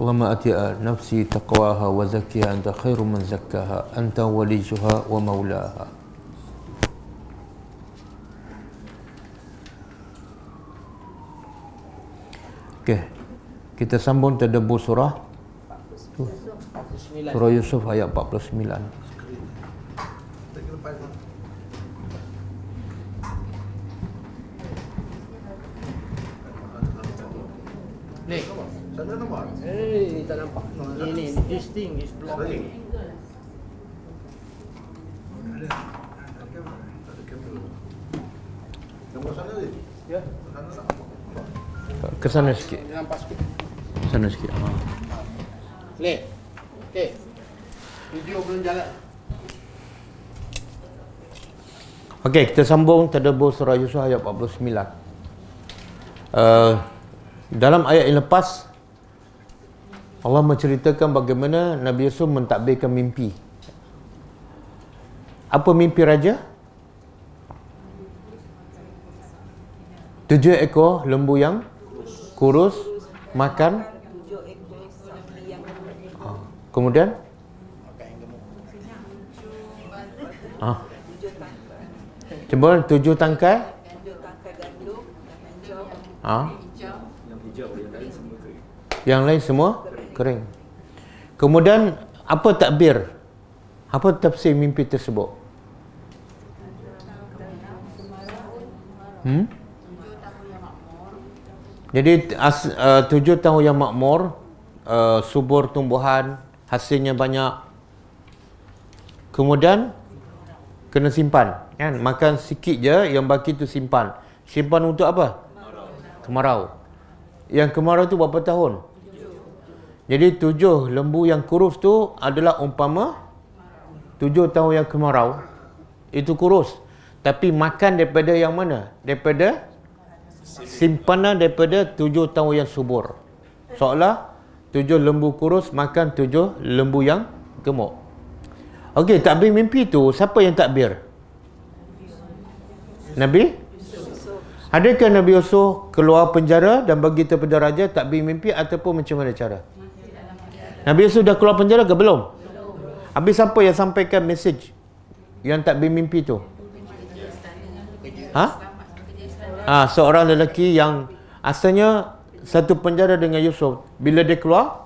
اللهم أتي نفسي تقواها وزكيها أنت خير من زكاها أنت وليها ومولاها Okey. Kita sambung tadabbur surah Surah Yusuf ayat 49. Thing is blocking. Ada. Ada kamera. Ada kamera. Gambar sana ni. Ya. Sana tak nampak. Ke sana sikit. Nampak sikit. Sana sikit. Ha. Ni. Okey. Video belum jalan. Okey, kita sambung tadabbur surah Yusuf ayat 49. Uh, dalam ayat yang lepas Allah menceritakan bagaimana Nabi Yusuf mentadbirkan mimpi. Apa mimpi raja? Tujuh ekor lembu yang kurus makan. Ha. Kemudian ah, Cuma tujuh tangkai ah, Yang lain semua kering. Kemudian apa takbir? Apa tafsir mimpi tersebut? Hmm? Jadi as, uh, tujuh tahun yang makmur, uh, subur tumbuhan, hasilnya banyak. Kemudian kena simpan, kan? Makan sikit je, yang baki tu simpan. Simpan untuk apa? Kemarau. Yang kemarau tu berapa tahun? Jadi tujuh lembu yang kurus tu adalah umpama tujuh tahun yang kemarau. Itu kurus. Tapi makan daripada yang mana? Daripada simpanan daripada tujuh tahun yang subur. Seolah tujuh lembu kurus makan tujuh lembu yang gemuk. Okey, takbir mimpi tu siapa yang takbir? Nabi? Adakah Nabi Yusuf keluar penjara dan bagi kepada raja takbir mimpi ataupun macam mana cara? Nabi Yusuf dah keluar penjara ke belum? Habis siapa yang sampaikan mesej yang takbir mimpi tu? Ha? Ah, seorang lelaki yang asalnya satu penjara dengan Yusuf. Bila dia keluar,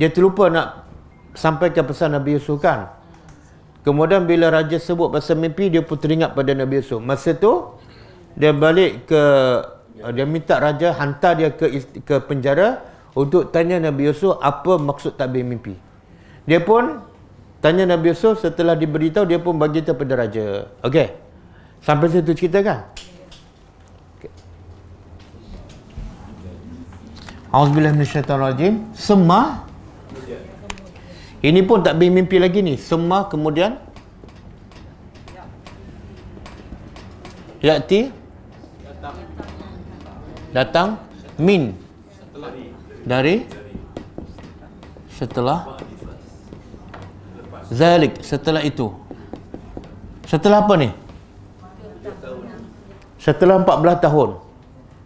dia terlupa nak sampaikan pesan Nabi Yusuf kan. Kemudian bila raja sebut pasal mimpi, dia pun teringat pada Nabi Yusuf. Masa tu, dia balik ke, dia minta raja hantar dia ke ke penjara untuk tanya Nabi Yusuf apa maksud takbir mimpi. Dia pun tanya Nabi Yusuf setelah diberitahu, dia pun bagi tahu pada raja. Okey. Sampai situ cerita kan? Auzubillahi minasyaitonirrajim. Sema ini pun tak mimpi lagi ni. Sema kemudian Yati datang min dari? Setelah? Zalik setelah itu. Setelah apa ni? Setelah 14 tahun.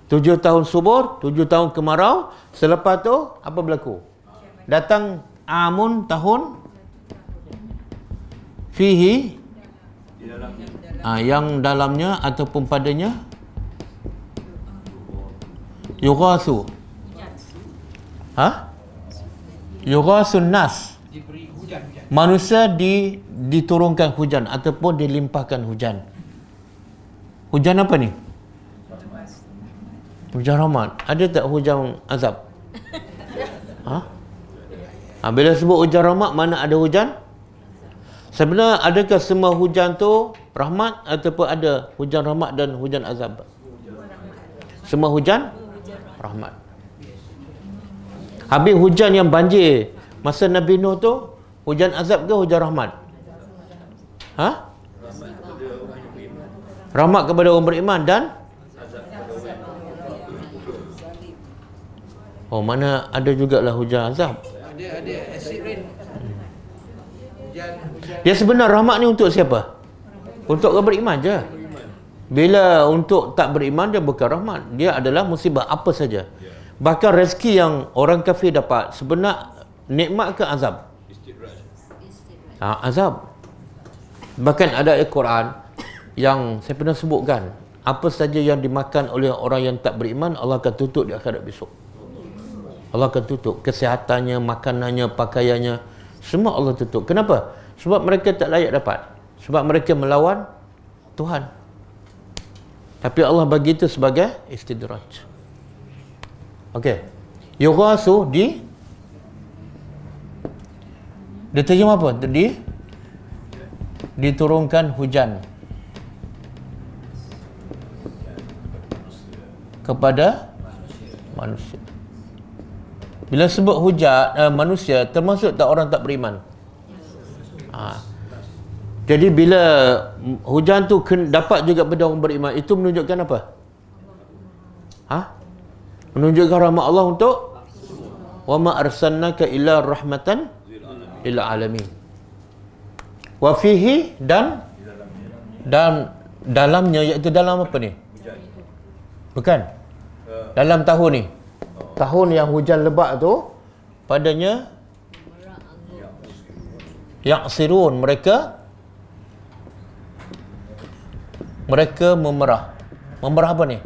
7 tahun subur 7 tahun kemarau. Selepas tu apa berlaku? Datang amun tahun? Fihi? Ha, yang dalamnya ataupun padanya? Yughasu ha? Yughasun nas Diberi hujan-hujan. manusia di diturunkan hujan ataupun dilimpahkan hujan. Hujan apa ni? Hujan rahmat. Ada tak hujan azab? Ha? ha bila sebut hujan rahmat mana ada hujan? Sebenarnya adakah semua hujan tu rahmat ataupun ada hujan rahmat dan hujan azab? Semua hujan rahmat habis hujan yang banjir masa Nabi Nuh tu hujan azab ke hujan rahmat ha rahmat kepada orang beriman dan Oh mana ada jugalah hujan azab. Ada ada acid rain. Dia sebenar rahmat ni untuk siapa? Untuk orang beriman je. Bila untuk tak beriman dia bukan rahmat. Dia adalah musibah apa saja. Bahkan rezeki yang orang kafir dapat sebenar nikmat ke azab? Ha, azab. Bahkan ada ayat Quran yang saya pernah sebutkan apa saja yang dimakan oleh orang yang tak beriman Allah akan tutup di akhirat besok Allah akan tutup kesehatannya, makanannya, pakaiannya semua Allah tutup kenapa? sebab mereka tak layak dapat sebab mereka melawan Tuhan tapi Allah bagi itu sebagai istidraj ok yughasu di dia terjemah apa? Di, diturunkan hujan kepada manusia. Bila sebut hujat uh, manusia termasuk tak orang tak beriman. Ha. Jadi bila hujan tu dapat juga pada orang beriman itu menunjukkan apa? Ha? Menunjukkan rahmat Allah untuk wa ma arsalnaka illa rahmatan lil alamin. Wa fihi dan dan dalamnya iaitu dalam apa ni? Bukan. Dalam tahun ni. Tahun yang hujan lebat tu padanya yang sirun mereka mereka memerah. Memerah apa ni?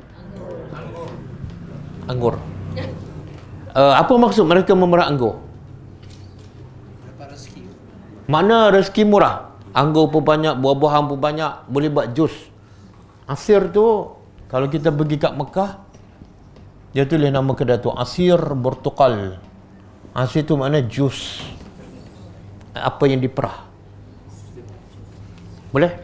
Anggur. Uh, apa maksud mereka memerah anggur? Rezeki. Mana rezeki murah? Anggur pun banyak, buah-buahan pun banyak, boleh buat jus. Asir tu kalau kita pergi kat Mekah dia tulis nama kedai tu Asir Bortukal. Asir tu makna jus. Apa yang diperah. Boleh?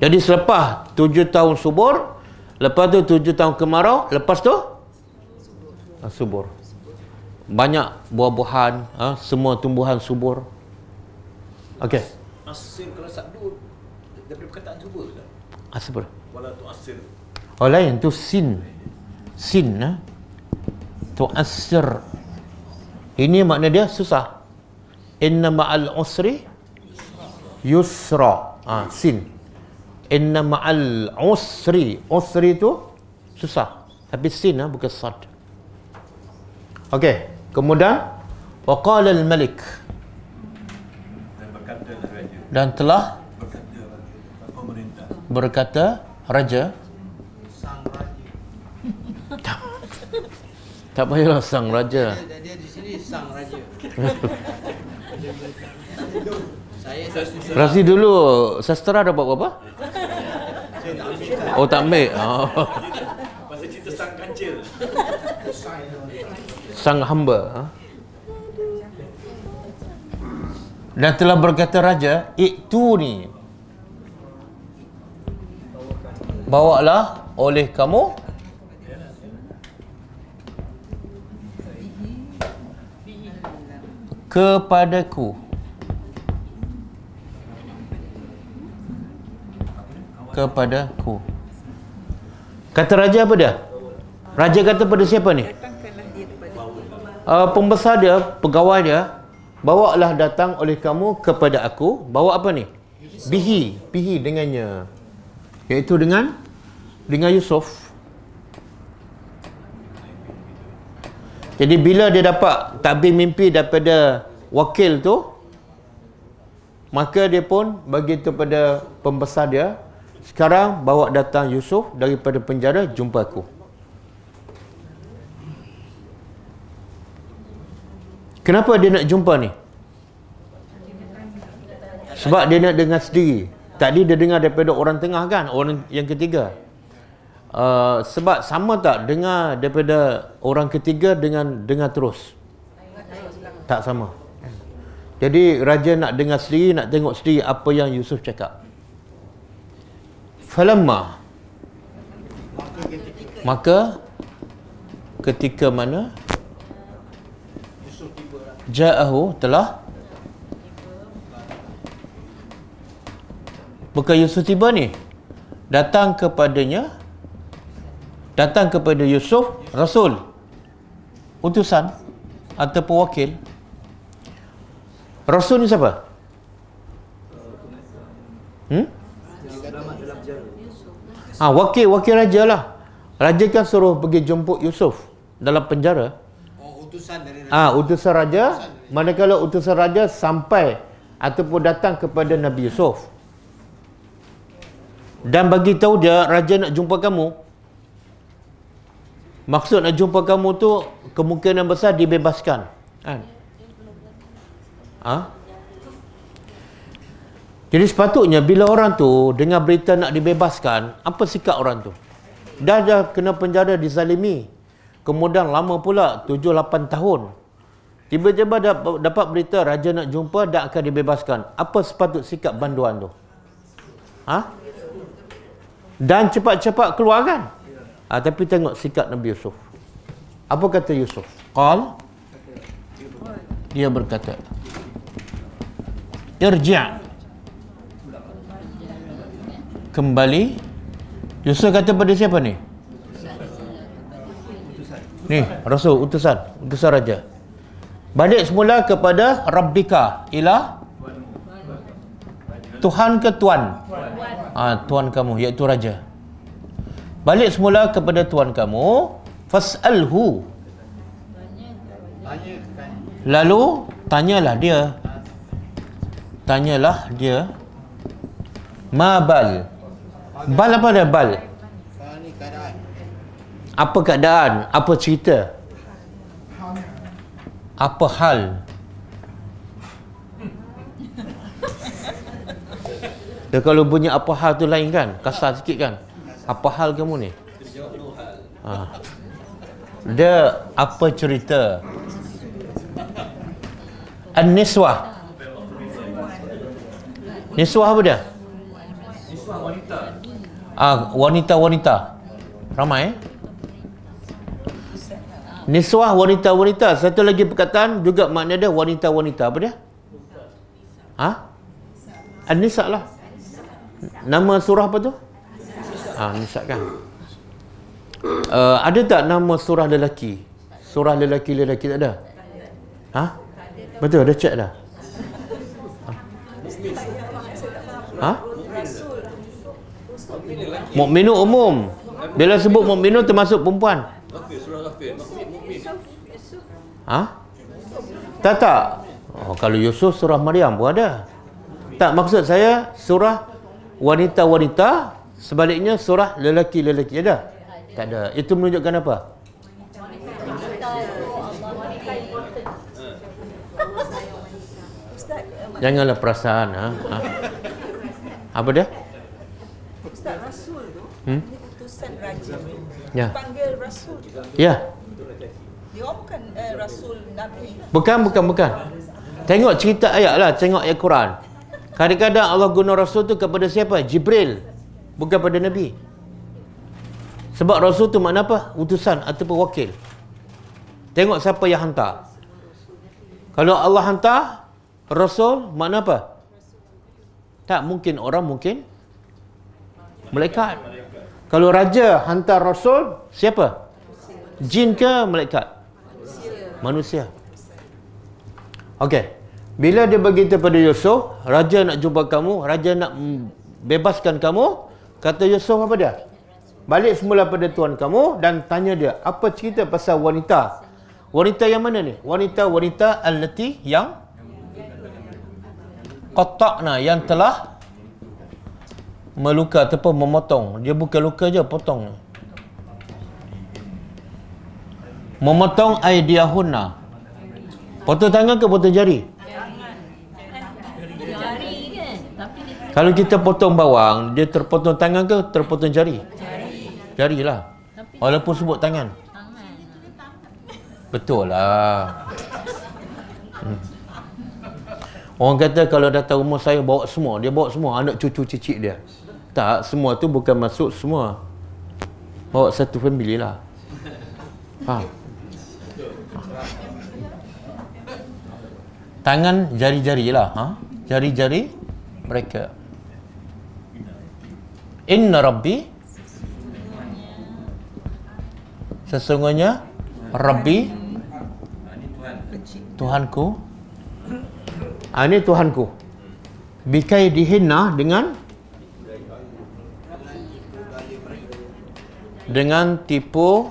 Jadi selepas tujuh tahun subur, lepas tu tujuh tahun kemarau, lepas tu subur. Banyak buah-buahan, ha, semua tumbuhan subur. Okey. Asir kalau sabdu daripada perkataan cuba ke? Asbur. Wala tu asir. Oh lain tu sin. Sin ha? Tu asr. Ini makna dia susah. Inna ma'al usri yusra. Ah ha, sin. Inna ma'al usri. Usri tu susah. Tapi sin ha, bukan sad. Okey, kemudian waqala al-malik Dan berkata raja. dan telah Berkata pemerintah. berkata raja Sang raja. tak payahlah sang raja Dia, dia di sini sang raja. saya saya Razi dulu sastra dapat berapa? Oh tak ambil. Oh. Masa cerita sang kancil. Sang hamba. Ha? Dan telah berkata raja, itu ni. Bawalah oleh kamu kepadaku. Kepadaku. Kata raja apa dia? Raja kata pada siapa ni? Uh, pembesar dia, pegawai dia, bawalah datang oleh kamu kepada aku, bawa apa ni? Bihi, bihi dengannya. Iaitu dengan dengan Yusuf. Jadi bila dia dapat tabir mimpi daripada wakil tu, maka dia pun bagi tu pada pembesar dia, sekarang bawa datang Yusuf daripada penjara jumpa aku. Kenapa dia nak jumpa ni? Sebab dia nak dengar sendiri. Tadi dia dengar daripada orang tengah kan, orang yang ketiga. Uh, sebab sama tak dengar daripada orang ketiga dengan dengar terus? Tak sama. Jadi raja nak dengar sendiri, nak tengok sendiri apa yang Yusuf cakap. Falamma maka ketika mana ja'ahu telah bukan Yusuf tiba ni datang kepadanya datang kepada Yusuf Rasul utusan atau pewakil Rasul ni siapa? Hmm? Ah, wakil wakil raja lah. Raja kan suruh pergi jemput Yusuf. dalam penjara utusan dari raja. ah utusan raja? Manakala utusan raja sampai ataupun datang kepada Nabi Yusuf. Dan bagi tahu dia raja nak jumpa kamu. Maksud nak jumpa kamu tu kemungkinan besar dibebaskan. Kan? Ha? jadi sepatutnya bila orang tu dengar berita nak dibebaskan apa sikap orang tu? Dah dah kena penjara dizalimi kemudian lama pula 7-8 tahun. Tiba-tiba dapat, berita raja nak jumpa dan akan dibebaskan. Apa sepatut sikap banduan tu? Ha? dan cepat-cepat keluar kan? Ha, tapi tengok sikap Nabi Yusuf. Apa kata Yusuf? Qal. Dia berkata irji' kembali. Yusuf kata pada siapa ni ni rasul utusan utusan raja. Balik semula kepada rabbika ila? Tuhan ke tuan? Ha, tuan kamu iaitu raja. Balik semula kepada tuan kamu fas'alhu. Lalu tanyalah dia. Tanyalah dia ma bal apa dia bal. Apa keadaan? Apa cerita? Apa hal? Dia kalau bunyi apa hal tu lain kan? Kasar sikit kan? Apa hal kamu ni? Ha. dia apa cerita? An-Niswah. Niswah apa dia? Ah, wanita-wanita. Ramai eh? Niswah wanita-wanita. Satu lagi perkataan juga makna dia wanita-wanita. Apa dia? Ha? An-Nisa lah. Nama surah apa tu? Ah, Nisa kan. Uh, ada tak nama surah lelaki? Surah lelaki-lelaki tak ada? Ha? Betul, dah check dah. Ha? Mukminun umum. Bila sebut mukminun termasuk perempuan. Ha? Tak tak. Oh, kalau Yusuf surah Maryam pun ada. Tak maksud saya surah wanita-wanita sebaliknya surah lelaki-lelaki ada. Tak ada. Itu menunjukkan apa? Janganlah perasaan ha? ha? Apa dia? Ustaz Rasul tu, Hmm? ini utusan raja. Ya. Panggil Rasul. Ya. Dia bukan eh, Rasul Nabi. Bukan, bukan, bukan. Tengok cerita ayat lah, tengok ayat Quran. Kadang-kadang Allah guna Rasul tu kepada siapa? Jibril. Bukan pada Nabi. Sebab Rasul tu makna apa? Utusan ataupun wakil. Tengok siapa yang hantar. Kalau Allah hantar, Rasul makna apa? Tak mungkin orang mungkin malaikat. Kalau raja hantar Rasul, siapa? Jin ke malaikat? Manusia. Okey. Bila dia beritahu pada Yusuf, raja nak jumpa kamu, raja nak bebaskan kamu, kata Yusuf apa dia? Balik semula pada tuan kamu dan tanya dia, apa cerita pasal wanita? Wanita yang mana ni? Wanita-wanita allati yang qatta'na yang telah meluka ataupun memotong. Dia bukan luka je, potong. Memotong aidiahunna. Potong tangan ke potong jari? Kalau kita potong bawang, dia terpotong tangan ke terpotong jari? Jari lah. Walaupun sebut tangan. Betul lah. Hmm. Orang kata kalau datang rumah saya bawa semua, dia bawa semua anak cucu cicit dia. Tak, semua tu bukan masuk semua. Bawa satu family lah. Faham? Tangan jari-jari lah. Ha? Jari-jari mereka. Inna Rabbi Sesungguhnya Rabbi Tuhanku ah, Ini Tuhanku Bikai dihina dengan Dengan tipu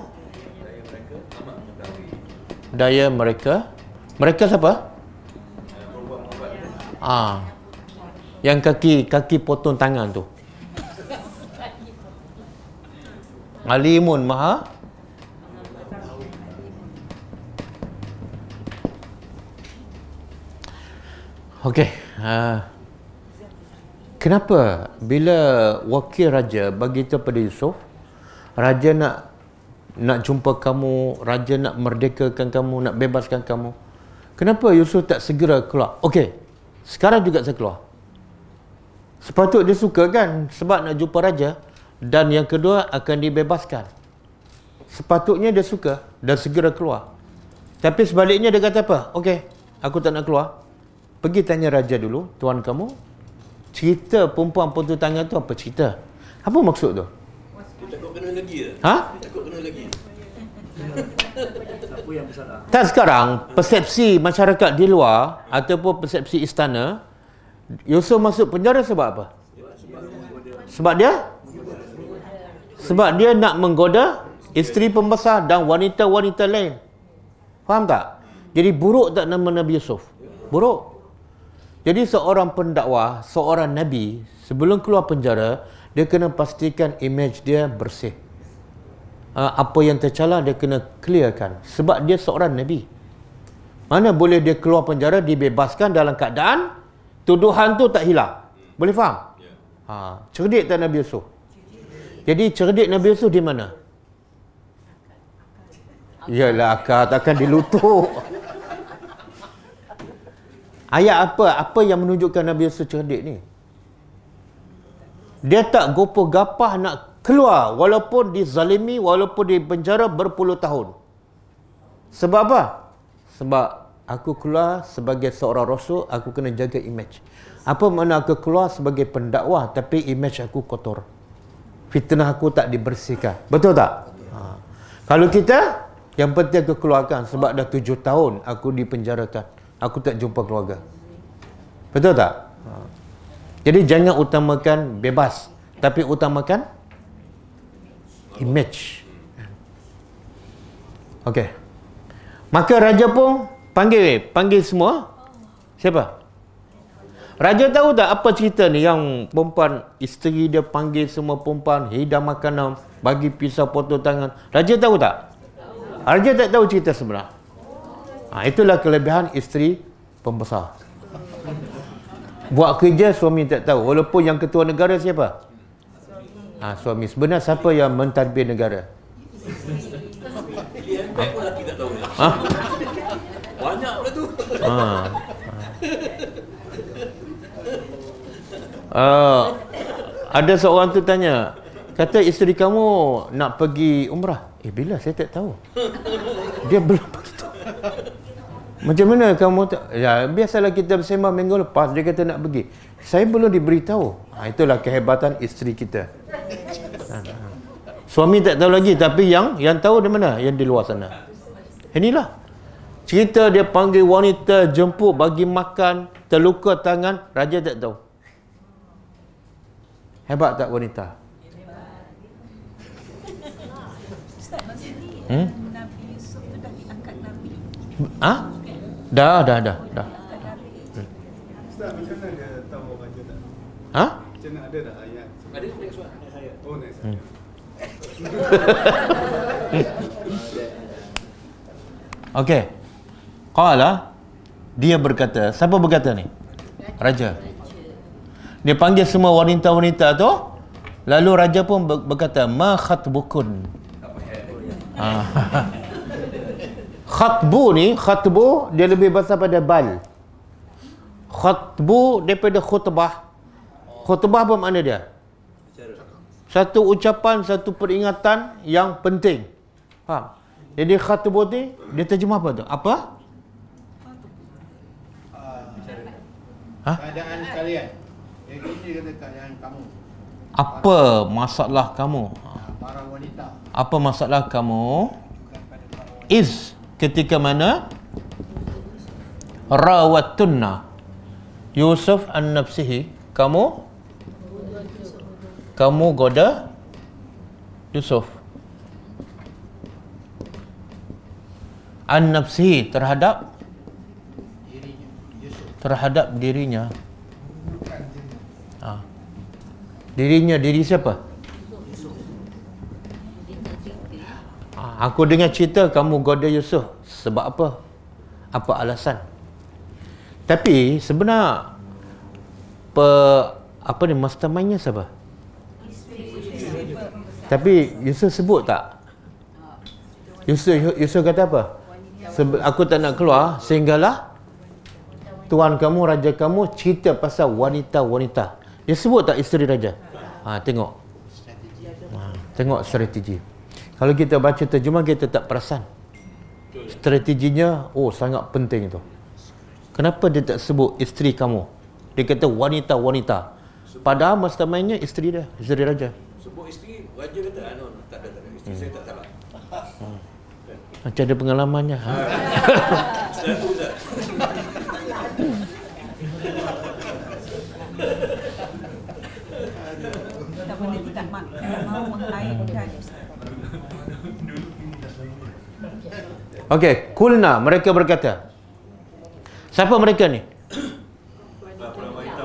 daya mereka. Mereka siapa? Ah. Yang kaki kaki potong tangan tu. Alimun maha Okey. Uh, kenapa bila wakil raja bagi tahu pada Yusuf, raja nak nak jumpa kamu, raja nak merdekakan kamu, nak bebaskan kamu. Kenapa Yusuf tak segera keluar? Okey. Sekarang juga saya keluar. Sepatutnya dia suka kan sebab nak jumpa raja dan yang kedua akan dibebaskan. Sepatutnya dia suka dan segera keluar. Tapi sebaliknya dia kata apa? Okey, aku tak nak keluar. Pergi tanya raja dulu, tuan kamu. Cerita perempuan potong tangan tu apa cerita? Apa maksud tu? Dia takut kena lagi ke? Ha? Dia takut kena lagi. Tak sekarang persepsi masyarakat di luar ataupun persepsi istana Yusuf masuk penjara sebab apa? Sebab dia sebab dia nak menggoda isteri pembesar dan wanita-wanita lain. Faham tak? Jadi buruk tak nama Nabi Yusuf? Buruk. Jadi seorang pendakwa, seorang nabi sebelum keluar penjara, dia kena pastikan image dia bersih. Uh, apa yang tercela dia kena clearkan sebab dia seorang nabi. Mana boleh dia keluar penjara dibebaskan dalam keadaan tuduhan tu tak hilang. Boleh faham? Ha, cerdik tak Nabi Yusuf? Jadi cerdik Nabi Yusuf di mana? Yalah akal takkan dilutuk. Ayat apa? Apa yang menunjukkan Nabi Yusuf cerdik ni? Dia tak gopoh gapah nak keluar walaupun dizalimi, walaupun di penjara berpuluh tahun. Sebab apa? Sebab aku keluar sebagai seorang rasul, aku kena jaga image. Apa makna aku keluar sebagai pendakwah tapi image aku kotor? Fitnah aku tak dibersihkan. Betul tak? Ha. Kalau kita, yang penting aku keluarkan sebab dah tujuh tahun aku dipenjarakan. Aku tak jumpa keluarga. Betul tak? Ha. Jadi jangan utamakan bebas. Tapi utamakan image. Okey. Maka raja pun panggil panggil semua. Siapa? Raja tahu tak apa cerita ni yang perempuan isteri dia panggil semua perempuan hidang makanan bagi pisau potong tangan. Raja tahu tak? Raja tak tahu cerita sebenar. Ha, itulah kelebihan isteri pembesar. Buat kerja suami tak tahu. Walaupun yang ketua negara siapa? Ha, suami. Sebenarnya siapa yang mentadbir negara? Pilihan baik pun lelaki tak tahu. Ha? Banyak pula tu. Ha. Uh, ada seorang tu tanya, kata isteri kamu nak pergi umrah. Eh bila saya tak tahu. Dia belum beritahu. Macam mana kamu tak? Ya, biasalah kita bersembang minggu lepas dia kata nak pergi. Saya belum diberitahu. Ha, itulah kehebatan isteri kita. Ha, ha. Suami tak tahu lagi tapi yang yang tahu di mana? Yang di luar sana. Inilah. Cerita dia panggil wanita jemput bagi makan, terluka tangan, raja tak tahu. Hebat tak wanita? Hmm? Ha? Dah, dah, dah, dah. Ustaz, macam mana dia tahu raja tak? Ha? Macam mana ada tak ayat? Ada next one. Oh, next. Hmm. Okey. Qala dia berkata, siapa berkata ni? Raja. Dia panggil semua wanita-wanita tu, lalu raja pun ber- berkata, "Ma khatbukun?" Ah. Khatbu ni, khatbu dia lebih besar pada bal. Khatbu daripada khutbah. Khutbah apa makna dia? Satu ucapan, satu peringatan yang penting. Faham? Jadi khatbu ni, dia terjemah apa tu? Apa? Ha? Keadaan kalian. Ini kata keadaan kamu. Apa masalah kamu? Para wanita. Apa masalah kamu? Is ketika mana rawatunna Yusuf an nafsihi kamu kamu goda Yusuf. An nafsihi terhadap? Terhadap dirinya. Ha. dirinya diri siapa? Ha. aku dengar cerita kamu goda Yusuf. Sebab apa? Apa alasan? Tapi sebenar pe, apa ni mastermindnya siapa tapi Yusuf sebut tak? Yusuf Yusuf kata apa? Sebe- aku tak nak keluar sehinggalah tuan kamu raja kamu cerita pasal wanita-wanita. Dia sebut tak isteri raja? Ha tengok. Ha, tengok strategi. Kalau kita baca terjemah kita tak perasan. Strateginya oh sangat penting itu. Kenapa dia tak sebut isteri kamu? Dia kata wanita-wanita. Padahal mastermindnya isteri dia isteri raja raja kata, ah, no, no, tak ada, tak ada. Isteri saya tak salah. macam ada pengalamannya ha? Satu Ustaz. Tak boleh tidak tidak mahu mengaitkan. Okey, kulna mereka berkata. Siapa mereka ni?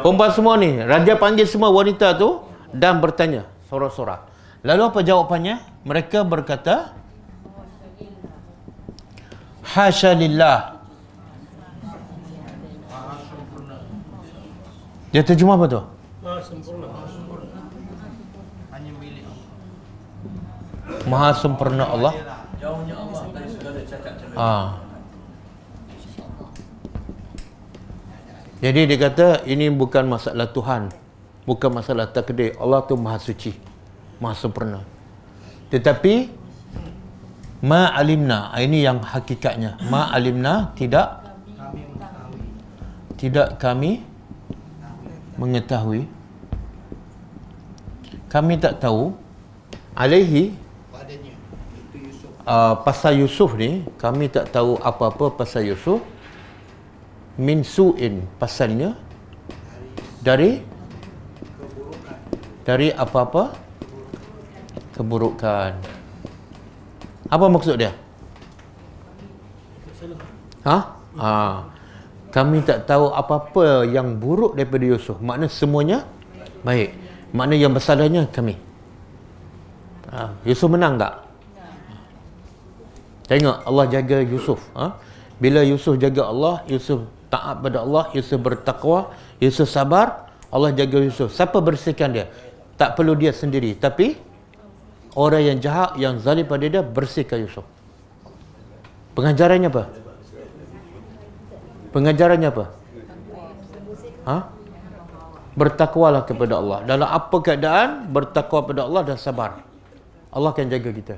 Perempuan semua ni, raja panggil semua wanita tu dan bertanya sorak-sorak. Lalu apa jawapannya? Mereka berkata, Hasya lillah. Dia terjemah apa tu? Maha sempurna Allah. Jauhnya Allah dari segala cacat cerai. Ah. Jadi dia kata ini bukan masalah Tuhan. Bukan masalah takdir. Allah tu maha suci. Maha sempurna. Tetapi ma alimna ini yang hakikatnya. Ma alimna tidak tidak kami mengetahui kami tak tahu alaihi uh, pasal Yusuf ni kami tak tahu apa-apa pasal Yusuf min su'in pasalnya dari dari apa-apa keburukan apa maksud dia ha ha kami tak tahu apa-apa yang buruk daripada Yusuf makna semuanya baik makna yang bersalahnya kami ha, Yusuf menang tak Tengok Allah jaga Yusuf. Ha? Bila Yusuf jaga Allah, Yusuf taat pada Allah, Yusuf bertakwa, Yusuf sabar, Allah jaga Yusuf. Siapa bersihkan dia? Tak perlu dia sendiri. Tapi orang yang jahat, yang zalim pada dia, bersihkan Yusuf. Pengajarannya apa? Pengajarannya apa? Ha? Bertakwalah kepada Allah. Dalam apa keadaan, bertakwa pada Allah dan sabar. Allah akan jaga kita.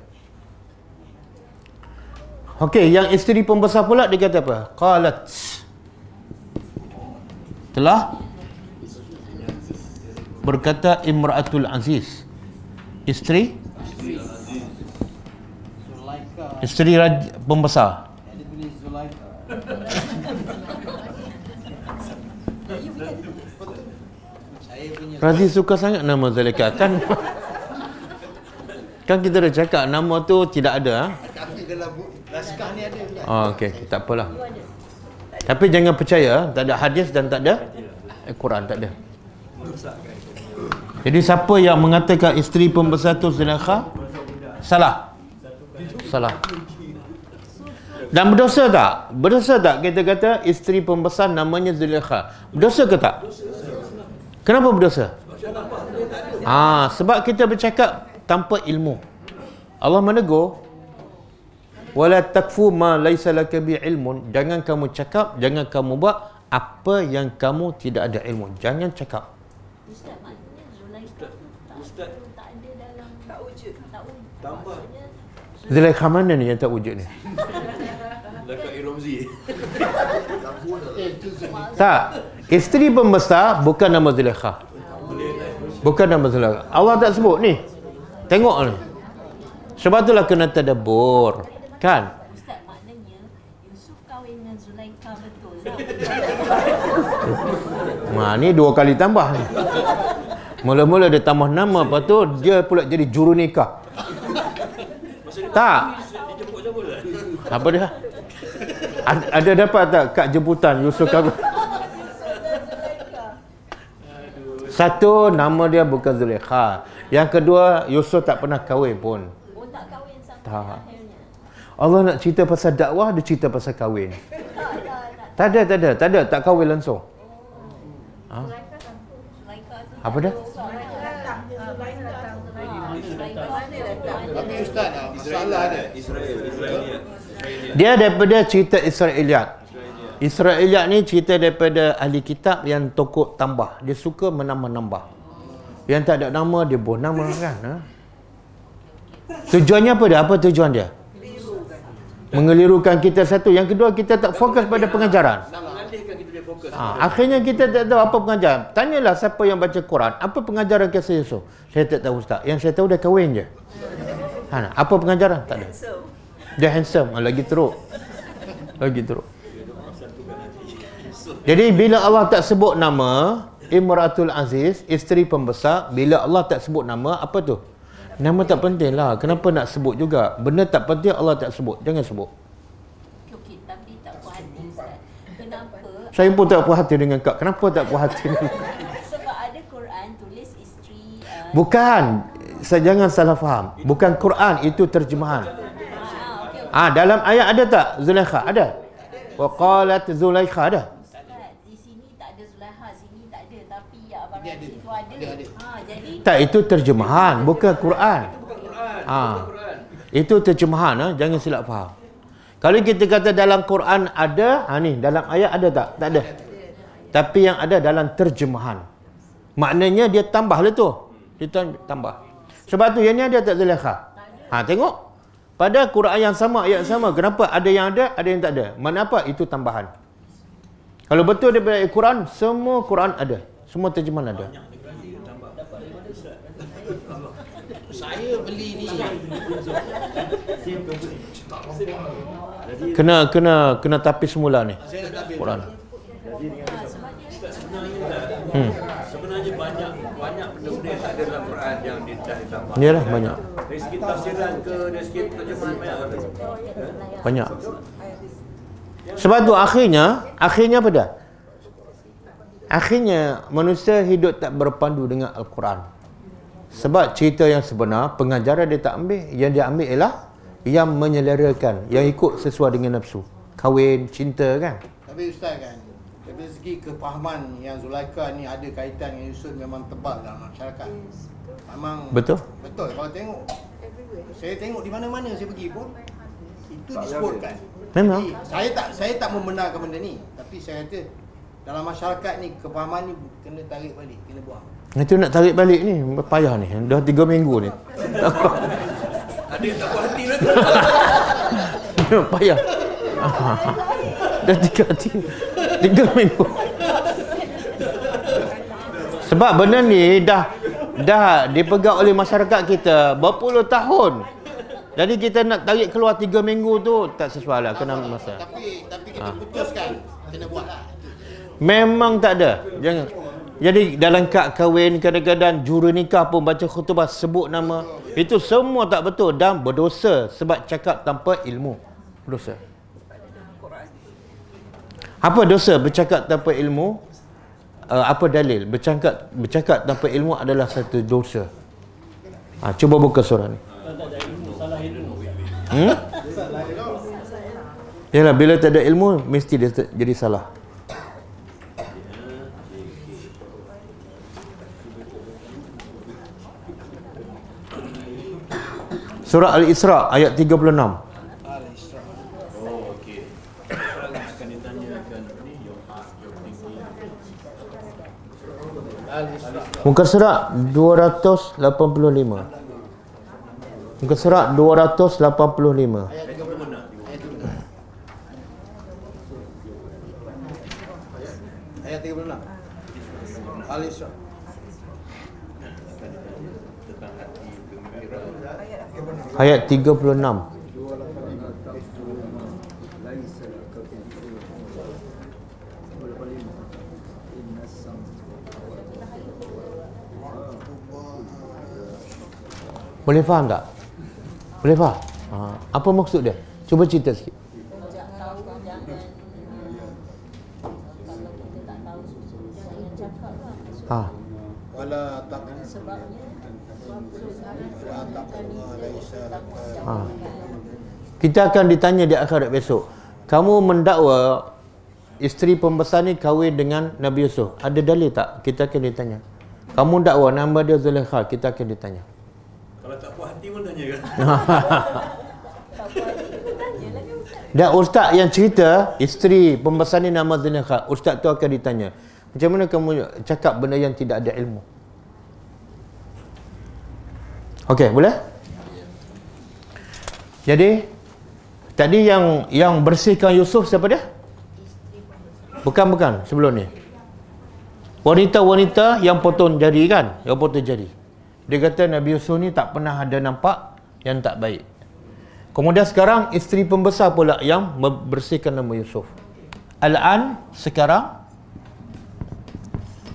Okey, yang isteri pembesar pula dia kata apa? Qalat. Telah berkata Imra'atul Aziz. Isteri Isteri raja, pembesar. Razi suka sangat nama Zulaikha kan? kan kita dah cakap nama tu tidak ada ha? Tapi dalam bu- naskah ni ada pula. Oh, okey, tak apalah. Tapi jangan percaya, tak ada hadis dan tak ada Al-Quran, tak ada. Jadi siapa yang mengatakan isteri pembesar tu? Salah. Salah. Dan berdosa tak? Berdosa tak kita kata isteri pembesar namanya Zulaikha? Berdosa ke tak? Kenapa berdosa? Ah, sebab kita bercakap tanpa ilmu. Allah menegur wala takfu ma laisa laka bi ilmun jangan kamu cakap jangan kamu buat apa yang kamu tidak ada ilmu jangan cakap Ustaz maknanya Zulaikha tu tak, Ustaz. tak ada dalam Tak wujud. tak wujud. Tambah. Maksudnya, Zulaikha mana ni yang tak wujud ni? Dekat Iromzi. tak. Isteri pembesar bukan nama Zulaikha. Bukan nama Zulaikha. Allah tak sebut ni? Tengok ni. Sebab itulah kena tadabbur kan? Ustaz maknanya Yusuf kahwin dengan Zulaikha betul. Ha, ni dua kali tambah ni. Mula-mula dia tambah nama, lepas tu dia pula jadi juru nikah. Tak. Apa dia? Ada, ada dapat tak kad jemputan Yusuf kahwin? Satu, nama dia bukan Zulekha. Yang kedua, Yusuf tak pernah kahwin pun. Oh tak kahwin sampai Tak. akhirnya. Allah nak cerita pasal dakwah, dia cerita pasal kahwin. Tak, tak, tak. Tak ada, tak ada, tak ada, tak kahwin langsung. Ha? Zulaikha kan Apa dia? Zulaikha datang. Zulaikha datang. Zulaikha tu. Tapi Ustaz, dia. Israel, Israel. Dia daripada cerita Israeliat. Israeliat ni cerita daripada ahli kitab yang tokoh tambah. Dia suka menambah-nambah. Yang tak ada nama, dia buat nama kan. Ha? Tujuannya apa dia? Apa tujuan dia? Mengelirukan kita satu. Yang kedua, kita tak fokus pada pengajaran. Ha, akhirnya kita tak tahu apa pengajaran. Tanyalah siapa yang baca Quran. Apa pengajaran kisah Yusuf? Saya tak tahu Ustaz. Yang saya tahu dia kahwin je. Ha, apa pengajaran? Tak ada. Dia handsome. Ha, lagi teruk. Lagi teruk. Jadi bila Allah tak sebut nama Imratul Aziz, isteri pembesar, bila Allah tak sebut nama, apa tu? Nama tak penting lah. Kenapa nak sebut juga? Benda tak penting Allah tak sebut. Jangan sebut. Okey, tapi tak puas hati Ustaz. Kenapa? Saya pun tak puas hati dengan kau. Kenapa tak puas hati? Sebab ada Quran tulis isteri uh, Bukan. Saya jangan salah faham. Bukan Quran, itu terjemahan. ah. Ah, dalam ayat ada tak Zulaikha? Ada. Wa qalat Zulaikha ada. Di sini tak ada Zulaikha, sini tak ada. Tapi ya abang Razi tu ada. Ha, jadi Tak, itu terjemahan, bukan Quran. Ah. Itu terjemahan, ah. jangan silap faham. Kalau kita kata dalam Quran ada, ha ni dalam ayat ada tak? Tak ada. Tapi yang ada dalam terjemahan. Maknanya dia tambah lah tu. Dia tam- tambah. Sebab tu yang ni ada tak Zulaikha? Ha tengok. Pada Quran yang sama, ayat sama. Kenapa ada yang ada, ada yang tak ada? Mana apa? Itu tambahan. Kalau betul daripada Quran, semua Quran ada. Semua terjemahan ada. Saya beli ni. Kena kena kena tapis semula ni. Saya dah habis. Quran. Hmm. Sebenarnya banyak banyak benda-benda yang tak ada dalam Quran yang ditambah. Yalah banyak. Dari segi tafsiran ke dari segi terjemahan banyak. Banyak. Sebab tu akhirnya, akhirnya apa dah? Akhirnya manusia hidup tak berpandu dengan Al-Quran. Sebab cerita yang sebenar, pengajaran dia tak ambil. Yang dia ambil ialah yang menyelerakan, yang ikut sesuai dengan nafsu. Kahwin, cinta kan? Tapi Ustaz kan, dari segi kepahaman yang Zulaikha ni ada kaitan dengan Yusuf memang tebal dalam masyarakat. Memang Betul? Betul. Kalau tengok, saya tengok di mana-mana saya pergi pun, itu disebutkan. Memang. Jadi, saya tak saya tak membenarkan benda ni. Tapi saya kata, dalam masyarakat ni, kepahaman ni kena tarik balik, kena buang. Itu nak tarik balik ni, payah ni. Dah tiga minggu ni. Ada yang tak puas hati lah. payah. Dah tiga hati. Tiga minggu. Sebab benda ni dah dah dipegang oleh masyarakat kita berpuluh tahun. Jadi kita nak tarik keluar tiga minggu tu tak sesuai lah kena masa. Tapi tapi kita Ah. putuskan, kena buat lah. Memang tak ada. Jangan. Jadi dalam kad kahwin kadang-kadang juru nikah pun baca khutbah sebut nama. Itu semua tak betul dan berdosa sebab cakap tanpa ilmu. Berdosa. Apa dosa bercakap tanpa ilmu? Uh, apa dalil? Bercakap bercakap tanpa ilmu adalah satu dosa. Ha, cuba buka surah ni. Hmm? Yalah, bila tak ada ilmu, mesti dia jadi salah. Surah Al-Isra ayat 36. Muka surat 285. Muka surat 285. Ayat 36. Al-Isra. Ayat 36. Boleh faham tak? Boleh faham? Ha. Apa maksud dia? Cuba cerita sikit. Ha. Wala sebabnya. Ha. Kita akan ditanya di akhirat besok. Kamu mendakwa isteri pembesar ni kahwin dengan Nabi Yusuf. Ada dalil tak? Kita akan ditanya. Kamu dakwa nama dia Zulaikha. Kita akan ditanya tanya kan? Dan ustaz yang cerita isteri pembesar ni nama Zulaikha, ustaz tu akan ditanya. Macam mana kamu cakap benda yang tidak ada ilmu? Okey, boleh? Jadi tadi yang yang bersihkan Yusuf siapa dia? Bukan bukan sebelum ni. Wanita-wanita yang potong jari kan? Yang potong jari. Dia kata Nabi Yusuf ni tak pernah ada nampak yang tak baik. Kemudian sekarang isteri pembesar pula yang membersihkan nama Yusuf. Al-an sekarang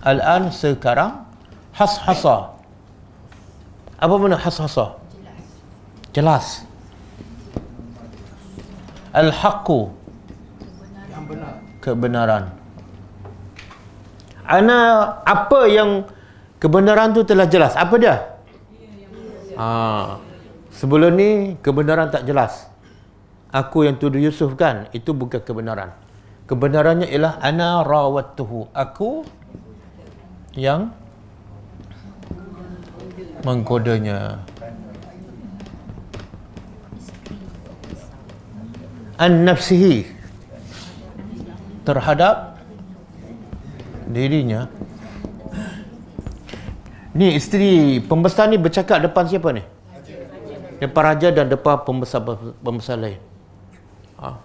Al-an sekarang has-hasa. Apa makna has-hasa? Jelas. Al-haqqu yang benar. kebenaran. Ana apa yang kebenaran tu telah jelas. Apa dia? Ha. Sebelum ni kebenaran tak jelas. Aku yang tuduh Yusuf kan, itu bukan kebenaran. Kebenarannya ialah ana rawattuhu. Aku yang menggodanya. An nafsihi terhadap dirinya. Ni isteri pembesar ni bercakap depan siapa ni? Depan raja dan depan pembesar pembesar lain. Ha.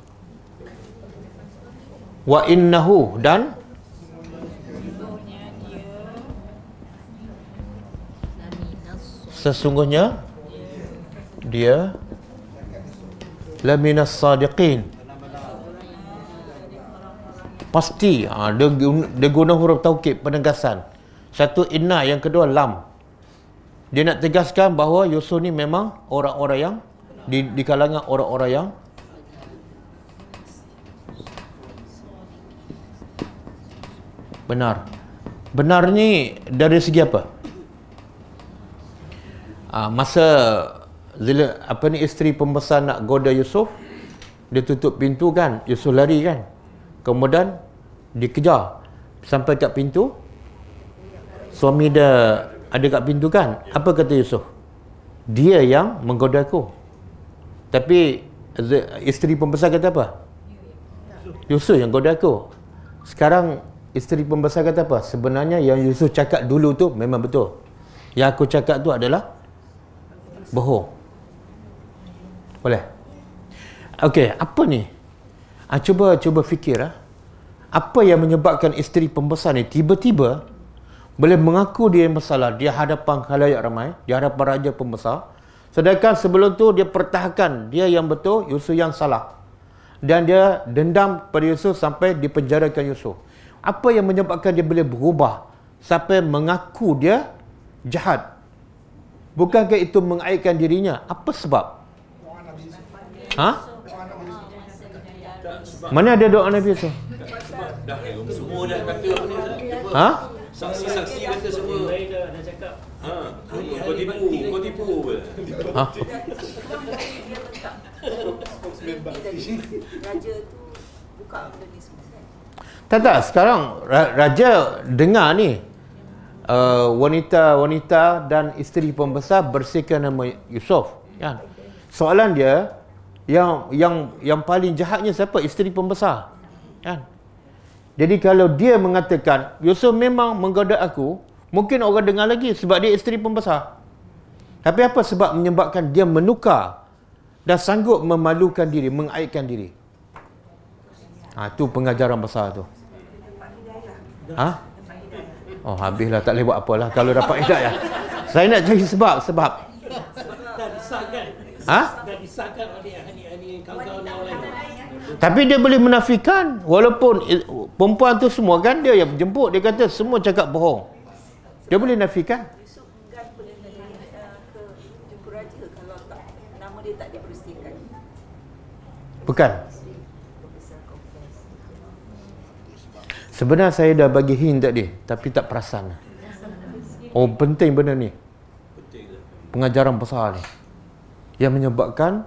Wa innahu dan sesungguhnya dia laminas sadiqin pasti ha, dia, dia guna huruf taukid penegasan satu inna yang kedua lam. Dia nak tegaskan bahawa Yusuf ni memang orang-orang yang di, di kalangan orang-orang yang benar. Benar ni dari segi apa? Ha, masa Zila, apa ni isteri pembesar nak goda Yusuf dia tutup pintu kan Yusuf lari kan. Kemudian dikejar sampai kat pintu suami dia ada kat pintu kan? Apa kata Yusuf dia yang menggoda aku. Tapi isteri pembesar kata apa? Yusuf yang goda aku. Sekarang isteri pembesar kata apa? Sebenarnya yang Yusuf cakap dulu tu memang betul. Yang aku cakap tu adalah bohong. Boleh? Okey apa ni? Ha, cuba cuba fikir ah. Apa yang menyebabkan isteri pembesar ni tiba-tiba boleh mengaku dia yang bersalah di hadapan khalayak ramai di hadapan raja pembesar sedangkan sebelum tu dia pertahankan. Dia yang betul Yusuf yang salah. Dan dia dendam pada Yusuf sampai dipenjarakan Yusuf. Apa yang menyebabkan dia boleh berubah? Sampai mengaku dia jahat. Bukankah itu mengaitkan dirinya? Apa sebab? Ha? Mana ada doa Nabi Yusuf? Dah semua dah kata apa ni Ustaz? ha Saksi-saksi kata semua. Ha, kau tipu, kau tipu. ha Raja tu buka benda ni semua. Tak tak sekarang ra- raja dengar ni uh, wanita-wanita dan isteri pembesar bersihkan nama Yusuf kan. Soalan dia yang yang yang paling jahatnya siapa? Isteri pembesar. Kan? Jadi kalau dia mengatakan Yusuf memang menggoda aku, mungkin orang dengar lagi sebab dia isteri pembesar. Tapi apa sebab menyebabkan dia menukar dan sanggup memalukan diri, mengaibkan diri? Ha, tu pengajaran besar tu. Ha? Oh, habislah tak boleh buat apalah kalau dapat hidayah. Saya nak cari sebab, sebab. Dah disahkan. Ha? Dah disahkan oleh ahli-ahli kawan-kawan yang lain. Tapi dia boleh menafikan walaupun perempuan tu semua kan dia yang jemput dia kata semua cakap bohong. Dia boleh nafikan. Dibersihkan. Bukan. Sebenarnya saya dah bagi hint tadi tapi tak perasan. Oh penting benda ni. Pengajaran besar ni. Yang menyebabkan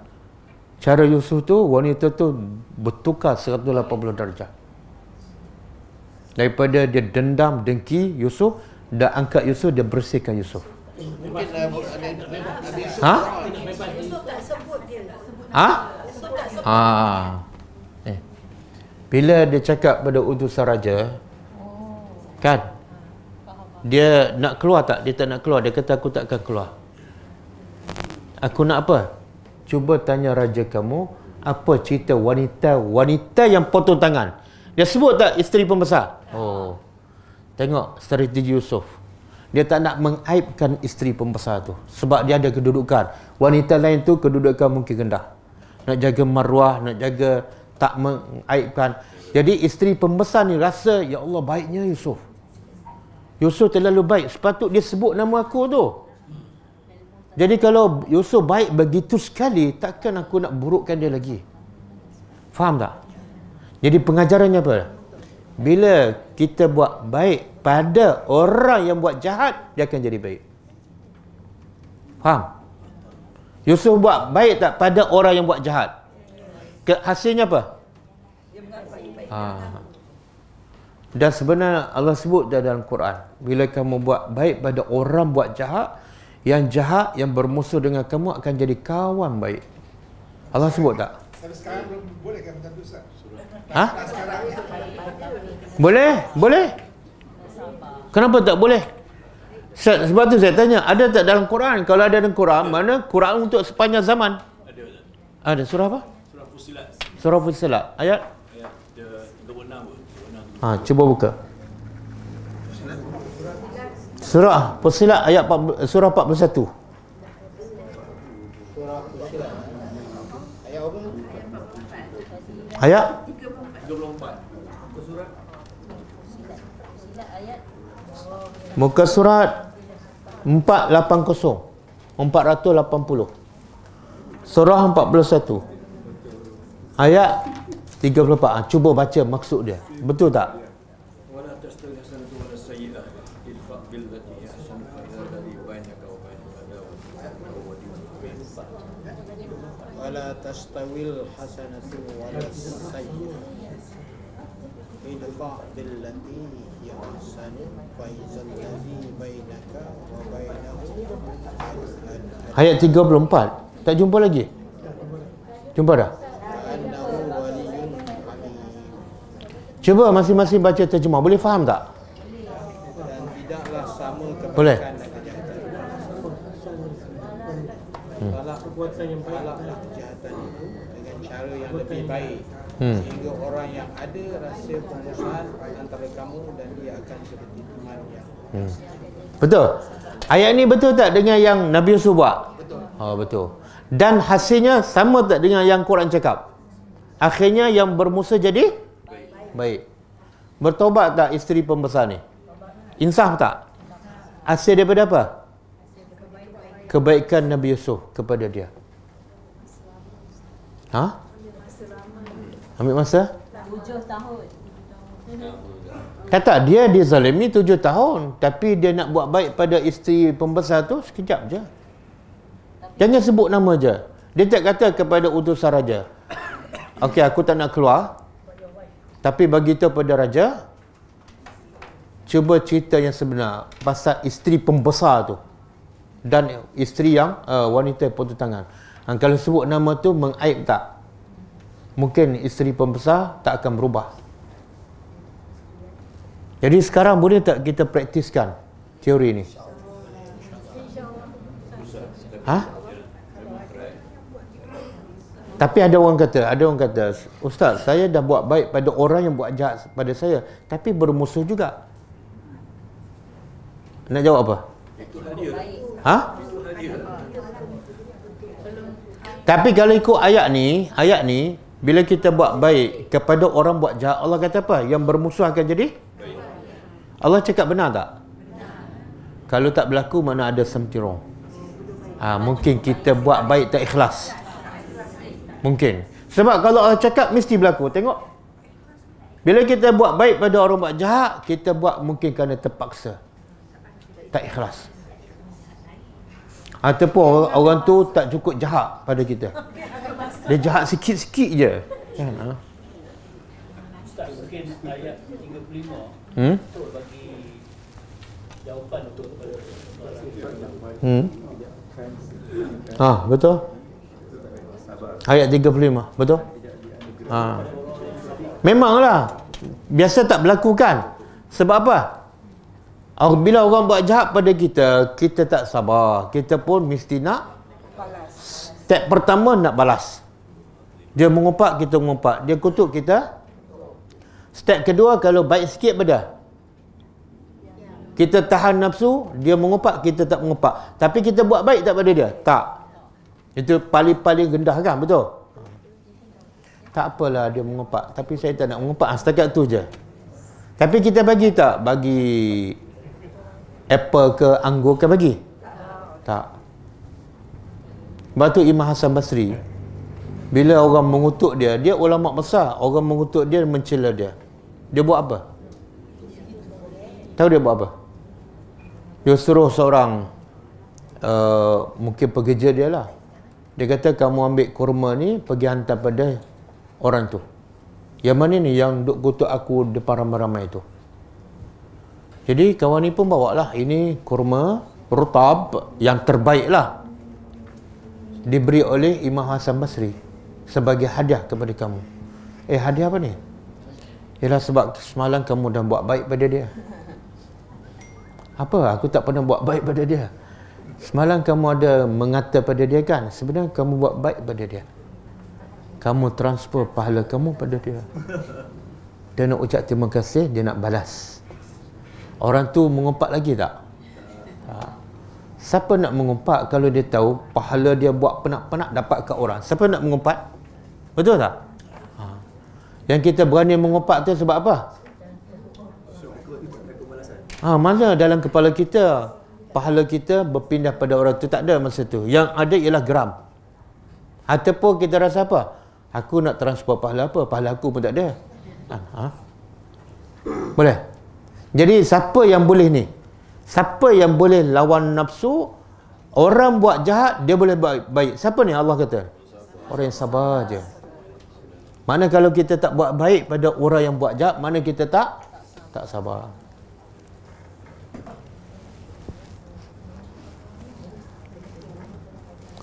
cara Yusuf tu wanita tu bertukar 180 darjah. Daripada dia dendam, dengki Yusuf, dah angkat Yusuf, dia bersihkan Yusuf. Mungkin uh, Ha? Yusuf tak sebut dia. Ha? Yusuf tak sebut. Ah. Eh. Bila dia cakap pada utusan raja, kan? Dia nak keluar tak? Dia tak nak keluar. Dia kata aku tak akan keluar. Aku nak apa? Cuba tanya raja kamu, apa cerita wanita wanita yang potong tangan? Dia sebut tak isteri pembesar? Oh. Tengok strategi Yusuf. Dia tak nak mengaibkan isteri pembesar tu sebab dia ada kedudukan. Wanita lain tu kedudukan mungkin rendah. Nak jaga maruah, nak jaga tak mengaibkan. Jadi isteri pembesar ni rasa ya Allah baiknya Yusuf. Yusuf terlalu baik. Sepatut dia sebut nama aku tu. Jadi kalau Yusuf baik begitu sekali, takkan aku nak burukkan dia lagi. Faham tak? Jadi pengajarannya apa? Bila kita buat baik pada orang yang buat jahat, dia akan jadi baik. Faham? Yusuf buat baik tak pada orang yang buat jahat? Ke, hasilnya apa? Ha. Dan sebenarnya Allah sebut dalam Quran, bila kamu buat baik pada orang buat jahat, yang jahat yang bermusuh dengan kamu akan jadi kawan baik. Allah sebut tak? Tapi sekarang belum boleh kan macam tu Ustaz? Ha? Boleh? Boleh? Kenapa tak boleh? Se- Sebab tu saya tanya, ada tak dalam Quran? Kalau ada dalam Quran, mana Quran untuk sepanjang zaman? Ada. Ada surah apa? Surah Fusilat Surah Fusilat. Ayat? ayat dia 36 pun. 36. Ha, cuba buka. Surah Fusilat ayat 40, surah 41. surah Fusilat. Ayat apa? Ayat 34. muka surat 480. 480. Surah 41. Ayat 34. Ha, cuba baca maksud dia. Betul tak? ولا تستوي الحسنة ولا السيئة ادفع بالتي Ayat 34 Tak jumpa lagi? Jumpa dah? Cuba masing-masing baca terjemah Boleh faham tak? Boleh hmm. hmm. sehingga orang yang ada rasa pengusahaan antara kamu dan yang Betul? Ayat ni betul tak dengan yang Nabi Yusuf buat? Betul. Oh, betul. Dan hasilnya sama tak dengan yang Quran cakap? Akhirnya yang bermusuh jadi? Baik. Baik. Bertobat tak isteri pembesar ni? Insaf tak? Hasil daripada apa? Kebaikan Nabi Yusuf kepada dia. Ha? Ambil masa? Tujuh tahun. Kata dia dizalimi tujuh tahun Tapi dia nak buat baik pada isteri pembesar tu Sekejap je. Jangan sebut nama je. Dia tak kata kepada utusan raja. Okey aku tak nak keluar Tapi bagi tahu pada raja Cuba cerita yang sebenar Pasal isteri pembesar tu Dan isteri yang uh, wanita potong tangan. Ha, Kalau sebut nama tu mengaib tak? Mungkin isteri pembesar tak akan berubah jadi sekarang boleh tak kita praktiskan teori ni? Ha? Tapi ada orang kata, ada orang kata, Ustaz, saya dah buat baik pada orang yang buat jahat pada saya, tapi bermusuh juga. Nak jawab apa? Ha? Tapi kalau ikut ayat ni, ayat ni, bila kita buat baik kepada orang buat jahat, Allah kata apa? Yang bermusuh akan jadi? Allah cakap benar tak? Kalau tak berlaku mana ada wrong. Ha, mungkin kita buat baik tak ikhlas. Mungkin. Sebab kalau Allah cakap mesti berlaku. Tengok. Bila kita buat baik pada orang buat jahat, kita buat mungkin kerana terpaksa. tak ikhlas. Ataupun orang, orang tu tak cukup jahat pada kita. Dia jahat sikit-sikit je. Kan? Ha? Ustaz mungkin ayat 35 Hmm? betul bagi jawapan untuk kepada soalan Hmm. Ha, betul. Ayat 35, betul? Ha. Memanglah. Biasa tak berlaku kan? Sebab apa? Ah, Bila orang buat jahat pada kita, kita tak sabar. Kita pun mesti nak step pertama nak balas. Dia mengumpat, kita mengumpat. Dia kutuk kita. Step kedua, kalau baik sikit beda. Kita tahan nafsu, dia mengumpat, kita tak mengumpat. Tapi kita buat baik tak pada dia? Tak. Itu paling-paling rendah kan, betul? Tak apalah dia mengumpat. Tapi saya tak nak mengumpat. Ah, Setakat tu je. Tapi kita bagi tak? Bagi apple ke anggur ke bagi? Tak. Sebab tu Imam Hasan Basri bila orang mengutuk dia, dia ulama besar, orang mengutuk dia mencela dia. Dia buat apa? Tahu dia buat apa? Dia suruh seorang uh, mungkin pekerja dia lah. Dia kata kamu ambil kurma ni pergi hantar pada orang tu. Yang mana ni yang duk kutuk aku depan ramai-ramai tu. Jadi kawan ni pun bawa lah ini kurma rutab yang terbaik lah. Diberi oleh Imam Hasan Basri sebagai hadiah kepada kamu. Eh hadiah apa ni? Ialah sebab semalam kamu dah buat baik pada dia. Apa? Aku tak pernah buat baik pada dia. Semalam kamu ada mengata pada dia kan? Sebenarnya kamu buat baik pada dia. Kamu transfer pahala kamu pada dia. Dia nak ucap terima kasih, dia nak balas. Orang tu mengumpat lagi tak? Tak. Siapa nak mengumpat kalau dia tahu pahala dia buat penak-penak dapat kat orang? Siapa nak mengumpat? Betul tak? Ha. Yang kita berani mengumpat tu sebab apa? Ha, mana dalam kepala kita pahala kita berpindah pada orang tu tak ada masa tu. Yang ada ialah geram. Ataupun kita rasa apa? Aku nak transfer pahala apa? Pahala aku pun tak ada. Ha? ha? Boleh? Jadi siapa yang boleh ni? Siapa yang boleh lawan nafsu? Orang buat jahat, dia boleh buat baik. Siapa ni Allah kata? Orang yang sabar je. Mana kalau kita tak buat baik pada orang yang buat jahat, mana kita tak? Tak sabar.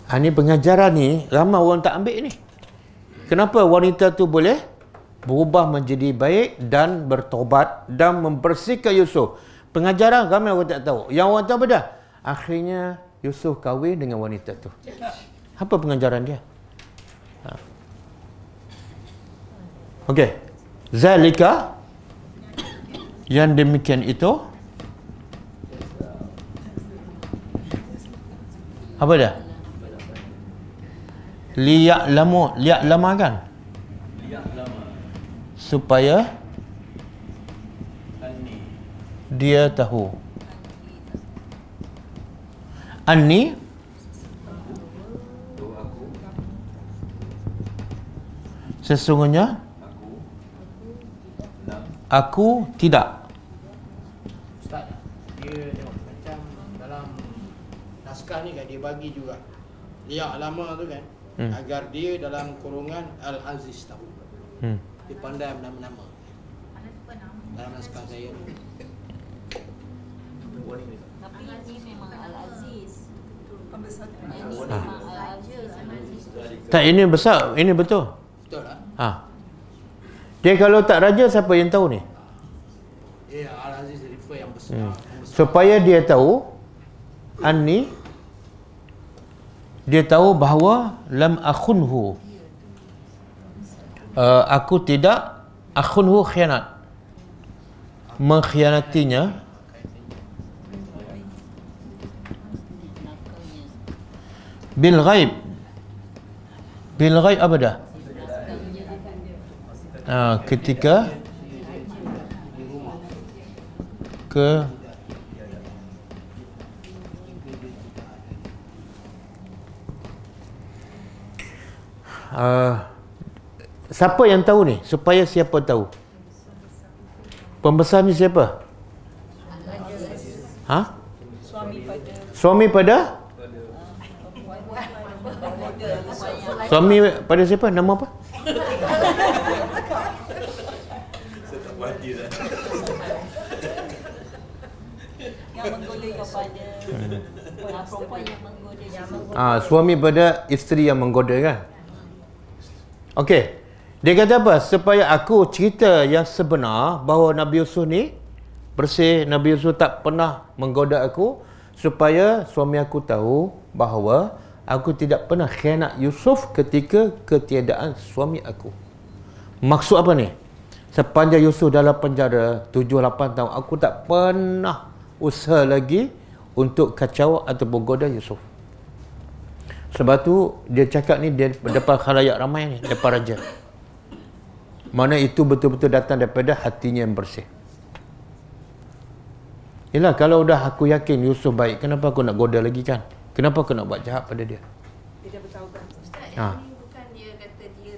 Ha, ni pengajaran ni, ramai orang tak ambil ni. Kenapa wanita tu boleh berubah menjadi baik dan bertobat dan membersihkan Yusuf? Pengajaran ramai orang tak tahu. Yang orang tahu apa dah? Akhirnya Yusuf kahwin dengan wanita tu. Apa pengajaran dia? Ha. Okey. Zalika yang demikian itu apa dia? Liyak lamu, liyak lama kan? Lihat lama Supaya Ani dia tahu. Aku sesungguhnya aku tidak. Ustaz, dia tengok macam dalam naskah ni kan dia bagi juga liak lama tu kan Hmm. agar dia dalam kurungan Al-Aziz tahu. Hmm. Dia pandai nama-nama dalam naskah saya ni. Tapi ini memang Al-Aziz. Ini memang Al-Aziz. Tak ini besar, ini betul. Betul tak? Ha. Dia kalau tak raja siapa yang tahu ni? Ya, Al-Aziz refer yang besar. Hmm. Yang besar. Supaya dia tahu Ani dia tahu bahawa lam akhunhu. Uh, aku tidak akhunhu khianat. Mengkhianatinya. Bil ghaib. Bil ghaib apa dah? Uh, ketika ke uh, siapa yang tahu ni supaya siapa tahu pembesar ni siapa ha Suami pada? Suami pada siapa? Nama apa? Ah. Ah, suami pada isteri yang menggoda kan? Okey. Dia kata apa? Supaya aku cerita yang sebenar bahawa Nabi Yusuf ni bersih, Nabi Yusuf tak pernah menggoda aku supaya suami aku tahu bahawa aku tidak pernah khianat Yusuf ketika ketiadaan suami aku. Maksud apa ni? Sepanjang Yusuf dalam penjara 7-8 tahun aku tak pernah usaha lagi untuk kacau ataupun goda Yusuf. Sebab tu dia cakap ni dia depan khalayak ramai ni, depan raja. Mana itu betul-betul datang daripada hatinya yang bersih. Yelah kalau dah aku yakin Yusuf baik, kenapa aku nak goda lagi kan? Kenapa aku nak buat jahat pada dia? Dia dah bertaubat. Ustaz, Ha. ini bukan dia kata dia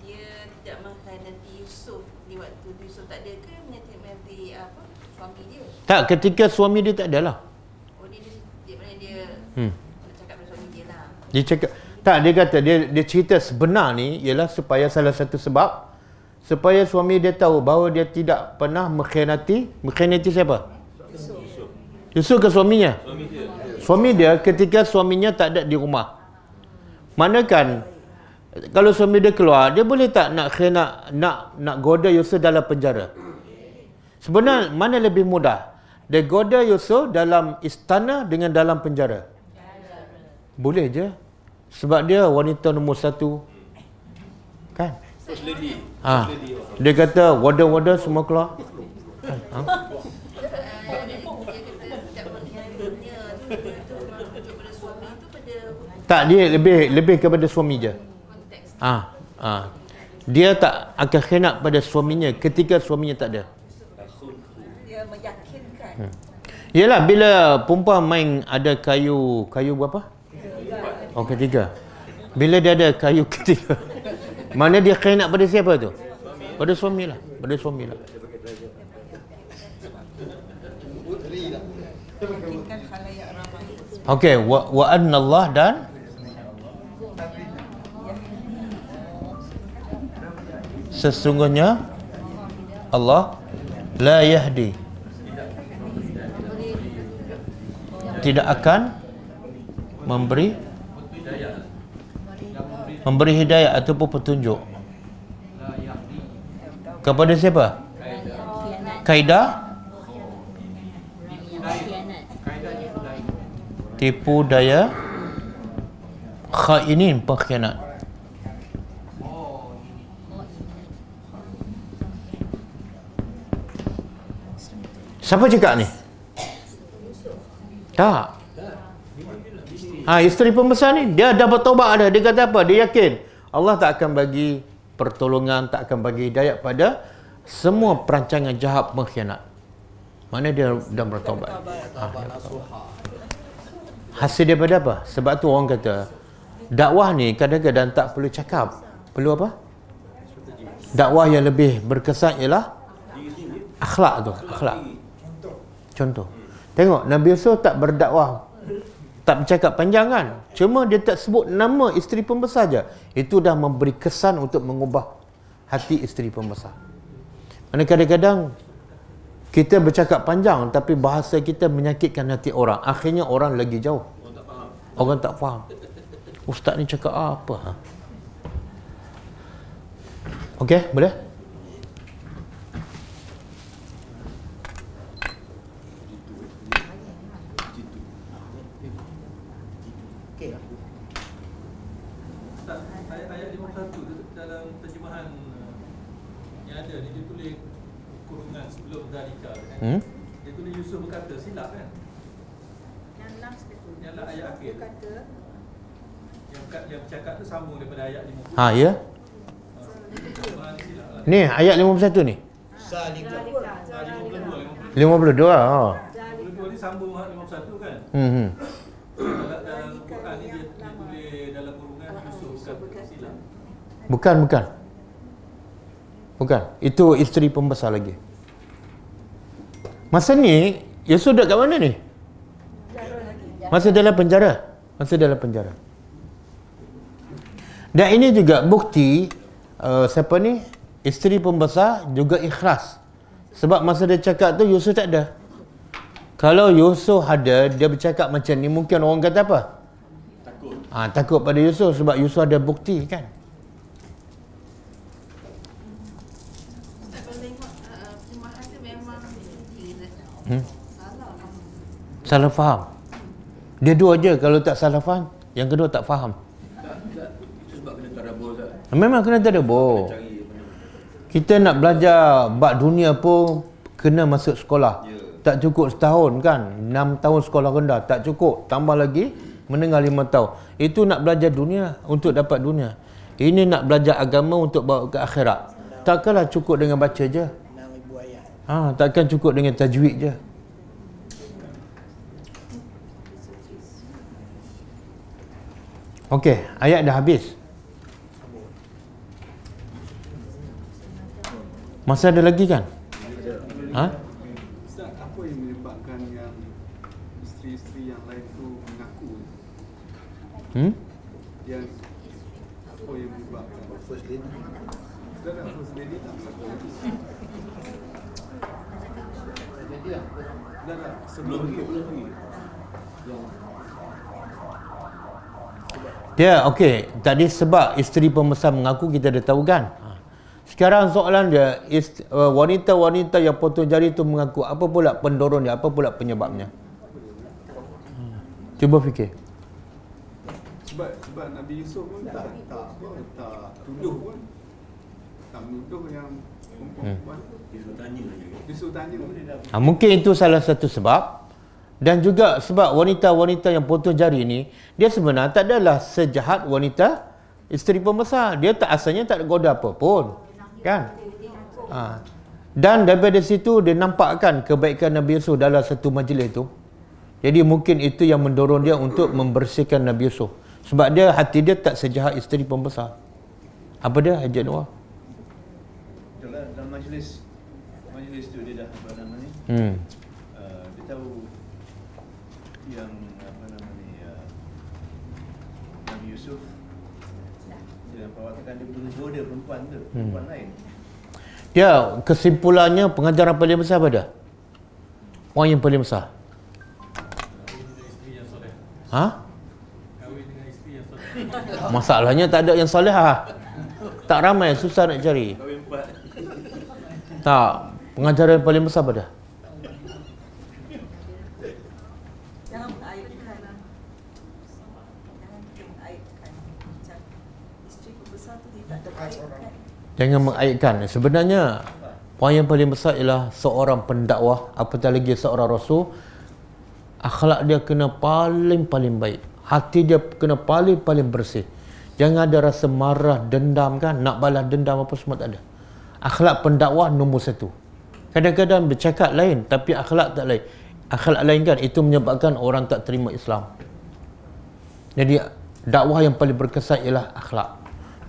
dia tidak mengkhianati Yusuf di waktu Yusuf tak ada ke mengkhianati apa suami dia? Tak, ketika suami dia tak ada lah. Oh dia dia, dia mana dia Hmm. nak cakap pada suami dia cakap, tak dia kata dia dia cerita sebenar ni ialah supaya salah satu sebab supaya suami dia tahu bahawa dia tidak pernah mengkhianati, mengkhianati siapa? Yusuf ke suaminya? Suami dia. Suami dia ketika suaminya tak ada di rumah. Mana kan kalau suami dia keluar, dia boleh tak nak khianat nak nak goda Yusuf dalam penjara? Sebenarnya mana lebih mudah? Dia goda Yusuf dalam istana dengan dalam penjara. Boleh je. Sebab dia wanita nombor satu. Kan? First lady. Ha. Dia kata warden-warden semua keluar. Ha? Tak dia lebih lebih kepada suami je. konteks Ah, ah. Dia tak akan khianat pada suaminya ketika suaminya tak ada. Dia meyakinkan. Hmm. Yalah bila perempuan main ada kayu kayu berapa? Oh ketiga. Bila dia ada kayu ketiga. Mana dia khianat pada siapa tu? Pada suami lah. Pada suami lah. Okey, wa, wa anna Allah dan sesungguhnya Allah la yahdi tidak akan memberi memberi hidayah. ataupun petunjuk. Kepada siapa? Kaidah tipu daya. Khainin pengkhianat. Siapa cakap ni? Tak ha, isteri pembesar ni dia dah bertobat ada dia kata apa dia yakin Allah tak akan bagi pertolongan tak akan bagi hidayat pada semua perancangan jahat pengkhianat mana dia dah bertobat ha, dia bertobat. Hasil daripada apa? Sebab tu orang kata dakwah ni kadang-kadang tak perlu cakap. Perlu apa? Dakwah yang lebih berkesan ialah akhlak tu, akhlak. Contoh. Tengok Nabi Yusuf tak berdakwah tak bercakap panjang kan? Cuma dia tak sebut nama isteri pembesar je. Itu dah memberi kesan untuk mengubah hati isteri pembesar. Mana kadang-kadang kita bercakap panjang tapi bahasa kita menyakitkan hati orang. Akhirnya orang lagi jauh. Orang tak faham. Ustaz ni cakap apa? Ha? Okey, boleh? Okey lah. Ustaz, ayat-ayat 51 tu dalam terjemahan uh, yang ada ni dia tulis kurungan sebelum Zalika kan. Hmm? Dia tulis Yusuf berkata silap kan. Yang last itu. Yang lah ayat akhir. Dia kata Yang yang bercakap tu sambung daripada ayat 50. Ha, ya. Terjemahan ni ayat 51 ni. Salika. Ah, 52, 52. 52. Ha. 52 ni sambung ayat 51 kan. Hmm. hmm. Dalam, dalam Quran ni dia, dia tulis dalam kurungan Yusuf berkata silap. Bukan, bukan. Bukan. Itu isteri pembesar lagi. Masa ni, Yusuf duduk kat mana ni? Masa dalam penjara. Masa dalam penjara. Dan ini juga bukti uh, siapa ni? Isteri pembesar juga ikhlas. Sebab masa dia cakap tu Yusuf tak ada. Kalau Yusuf ada, dia bercakap macam ni mungkin orang kata apa? Takut. Ha, takut pada Yusuf sebab Yusuf ada bukti kan. Ustaz kalau tengok uh, terjemahan tu memang dia Hmm? salah. Faham. Dia dua je kalau tak salah faham, yang kedua tak faham. Memang kena ni. Kita nak belajar bab dunia pun kena masuk sekolah. Tak cukup setahun kan? 6 tahun sekolah rendah tak cukup. Tambah lagi menengah 5 tahun. Itu nak belajar dunia untuk dapat dunia. Ini nak belajar agama untuk bawa ke akhirat. Takkanlah cukup dengan baca je. 6000 ayat. Ha, takkan cukup dengan tajwid je. Okey, ayat dah habis. Masa ada lagi kan? Ha? Ustaz, apa yang menyebabkan yang isteri-isteri yang lain tu mengaku Hmm? yang apa yang menyebabkan first lady Ustaz tak first lady tak siapa lagi Dah tak sebelum lagi Dia okey, tadi sebab isteri pembesar mengaku kita dah tahu kan. Ha. Sekarang soalan dia uh, wanita-wanita yang potong jari tu mengaku apa pula pendorong dia, apa pula penyebabnya? Hmm. Cuba fikir. sebab sebab Nabi Yusuf pun tak tak tak tuduh pun tak menuduh yang perempuan Dia suruh tanya je. dia suruh tanya Ha, mungkin itu salah satu sebab dan juga sebab wanita-wanita yang potong jari ni dia sebenarnya tak adalah sejahat wanita isteri pembesar. Dia tak asalnya tak ada goda apa pun. Kan? Ha. Dan daripada situ dia nampakkan kebaikan Nabi Yusuf dalam satu majlis tu. Jadi mungkin itu yang mendorong dia untuk membersihkan Nabi Yusuf. Sebab dia hati dia tak sejahat isteri pembesar. Apa dia Haji Anwar? Itulah dalam majlis majlis tu dia dah apa nama ni? Hmm. Uh, dia tahu yang apa nama ni uh, Nabi Yusuf dia perwatakan dia menggoda perempuan tu, perempuan lain. Dia kesimpulannya pengajaran paling besar apa dia? Poin yang paling besar. Ha? Kahwin dengan isteri yang soleh. Masalahnya tak ada yang soleh ah. Tak ramai, susah nak cari. Tak, pengajaran paling besar terkaitkan Jangan mengaitkan. Sebenarnya poin yang paling besar ialah seorang pendakwah apatah lagi seorang rasul akhlak dia kena paling-paling baik. Hati dia kena paling-paling bersih. Jangan ada rasa marah, dendam kan, nak balas dendam apa semua tak ada. Akhlak pendakwah nombor satu. Kadang-kadang bercakap lain tapi akhlak tak lain. Akhlak lain kan itu menyebabkan orang tak terima Islam. Jadi dakwah yang paling berkesan ialah akhlak.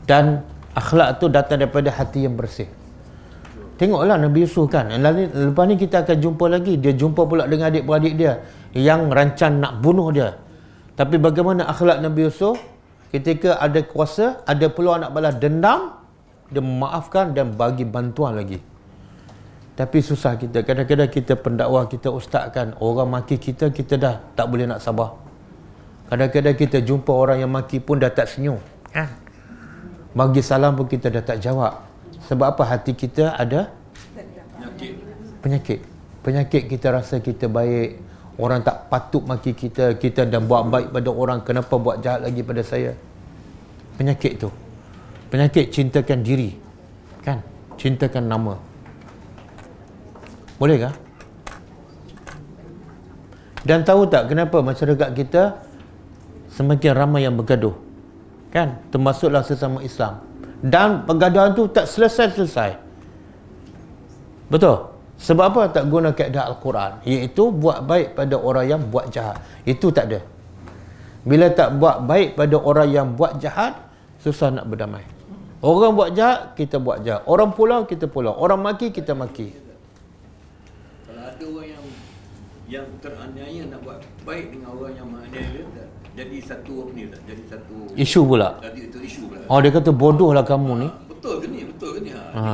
Dan akhlak tu datang daripada hati yang bersih. Tengoklah Nabi Yusuf kan. Lepas ni kita akan jumpa lagi. Dia jumpa pula dengan adik-beradik dia yang rancang nak bunuh dia. Tapi bagaimana akhlak Nabi Yusuf ketika ada kuasa, ada peluang nak balas dendam, dia memaafkan dan bagi bantuan lagi. Tapi susah kita. Kadang-kadang kita pendakwah, kita ustaz kan. Orang maki kita, kita dah tak boleh nak sabar. Kadang-kadang kita jumpa orang yang maki pun dah tak senyum. Kan? Bagi salam pun kita dah tak jawab. Sebab apa? Hati kita ada Penyakit. penyakit. Penyakit kita rasa kita baik. Orang tak patut maki kita. Kita dah buat baik pada orang. Kenapa buat jahat lagi pada saya? Penyakit tu. Penyakit cintakan diri. Kan? Cintakan nama. Boleh kah? Dan tahu tak kenapa masyarakat kita semakin ramai yang bergaduh? Kan? Termasuklah sesama Islam. Dan pergaduhan tu tak selesai-selesai. Betul? Sebab apa tak guna kaedah Al-Quran? Iaitu buat baik pada orang yang buat jahat. Itu tak ada. Bila tak buat baik pada orang yang buat jahat, susah nak berdamai. Orang buat jahat, kita buat jahat. Orang pulau, kita pulau. Orang maki, kita maki. Kalau ada orang yang teraniaya nak buat baik dengan orang yang menganiaya dia jadi satu apa ni tak jadi satu Isu pula. jadi itu isu pula Oh dia kata bodoh lah kamu ni. betul ke ni betul ke ni ha. Ha.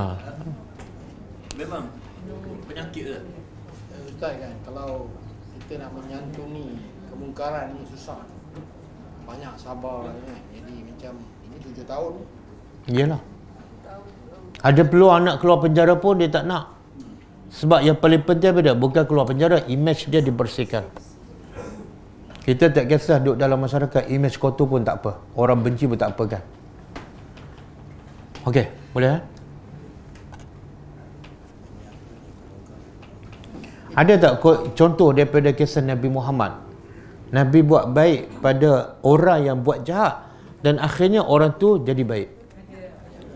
memang penyakit lah Ustaz kan kalau kita nak menyantuni kemungkaran ni susah. Banyak sabar kan. Jadi macam ini tujuh tahun Iyalah. Ada peluang anak keluar penjara pun dia tak nak. Sebab yang paling penting apa? Bukan keluar penjara, image dia dibersihkan. Kita tak kisah duduk dalam masyarakat, image kotor pun tak apa. Orang benci pun tak apa kan. Okey, boleh eh? Ada tak contoh daripada kisah Nabi Muhammad? Nabi buat baik pada orang yang buat jahat dan akhirnya orang tu jadi baik.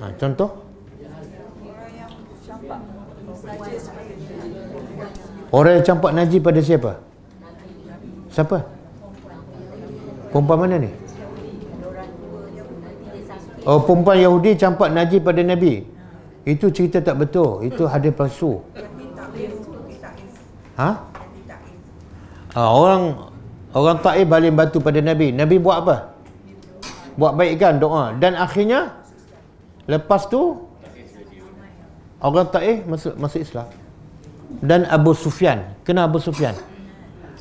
Ha, contoh? Orang yang campak najis pada siapa? Siapa? Perempuan mana ni? Oh, perempuan Yahudi campak najis pada Nabi. Itu cerita tak betul. Itu hadis palsu. Ha? Ah, orang orang Taif baling batu pada Nabi. Nabi buat apa? Buat baikkan doa dan akhirnya lepas tu orang Taif masuk masuk Islam. Dan Abu Sufyan. Kena Abu Sufyan?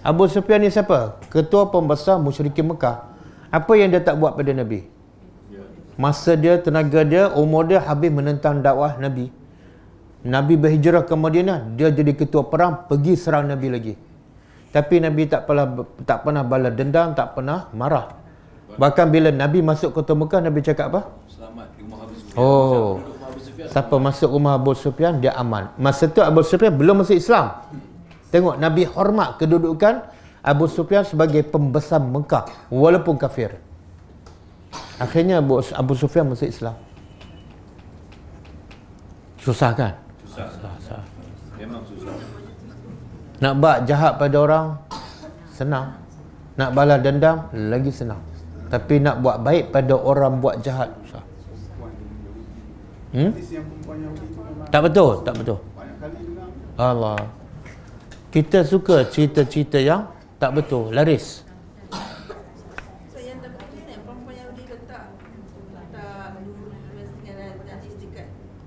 Abu Sufyan ni siapa? Ketua pembesar musyrikin Mekah. Apa yang dia tak buat pada Nabi? Masa dia, tenaga dia, umur dia habis menentang dakwah Nabi. Nabi berhijrah ke Madinah, dia jadi ketua perang, pergi serang Nabi lagi. Tapi Nabi tak pernah tak pernah balas dendam, tak pernah marah. Bahkan bila Nabi masuk kota Mekah, Nabi cakap apa? selamat rumah Oh. Siapa masuk rumah Abu Sufyan, dia aman. Masa tu Abu Sufyan belum masuk Islam. Tengok Nabi hormat kedudukan Abu Sufyan sebagai pembesar Mekah walaupun kafir. Akhirnya Abu, Abu Sufyan masuk Islam. Susah kan? susah Susah. memang susah Nak buat jahat pada orang senang. Nak balas dendam lagi senang. Tapi nak buat baik pada orang buat jahat. Hmm? Tu Tak betul, tak betul. banyak kali dengar. Allah. Kita suka cerita-cerita yang tak betul, laris.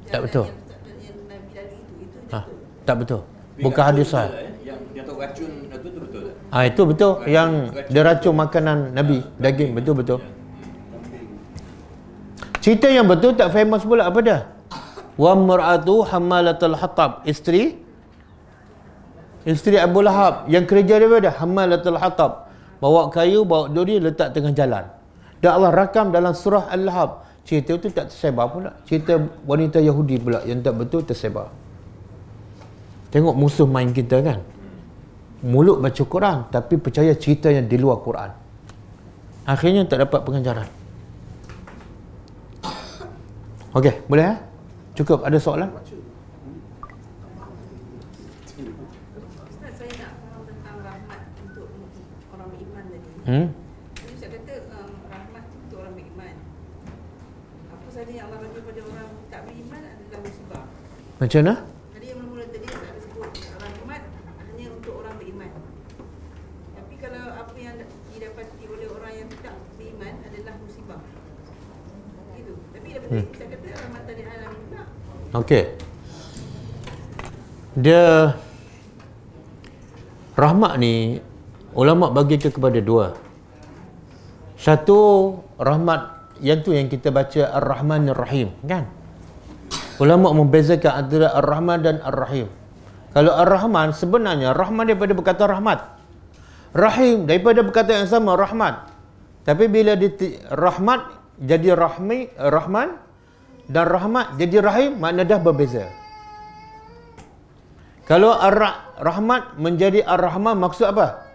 Tak betul Ha, tak betul. Bukan hadis sah. eh? yang yang tahu racun itu tu betul tak Ah itu betul yang dia racun makanan Nabi, daging betul betul. Cerita yang betul tak famous pula apa dia? Wa mar'atu hammalatul hatab, isteri isteri Abu Lahab yang kerja dia pada hammalatul hatab. Bawa kayu, bawa duri letak tengah jalan. Dan Allah rakam dalam surah Al-Lahab. Cerita itu tak tersebar pula. Cerita wanita Yahudi pula yang tak betul tersebar. Tengok musuh main kita kan. Mulut baca Quran tapi percaya cerita yang di luar Quran. Akhirnya tak dapat pengajaran. Okey, boleh ya? Cukup ada soalan? Ustaz saya nak faham tentang rahmat untuk orang beriman tadi. Hmm? Jadi Ustaz kata um, rahmat untuk orang beriman. Apa saja yang Allah bagi pada orang tak beriman adalah musibah. Macam mana? Tadi yang mula-mula tadi Ustaz ada sebut rahmat hanya untuk orang beriman. Tapi kalau apa yang didapati oleh orang yang tidak beriman adalah musibah. Gitu. Tapi daripada Hmm. hmm. Ustaz kata rahmat dari alamin pula. Okey. Dia rahmat ni ulama bagi ke kepada dua. Satu rahmat yang tu yang kita baca Ar-Rahman Ar-Rahim kan? Ulama membezakan antara Ar-Rahman dan Ar-Rahim. Kalau Ar-Rahman sebenarnya Rahman daripada berkata rahmat. Rahim daripada berkata yang sama rahmat. Tapi bila di rahmat jadi rahmi rahman dan rahmat jadi rahim makna dah berbeza. Kalau ar rahmat menjadi ar-rahman maksud apa?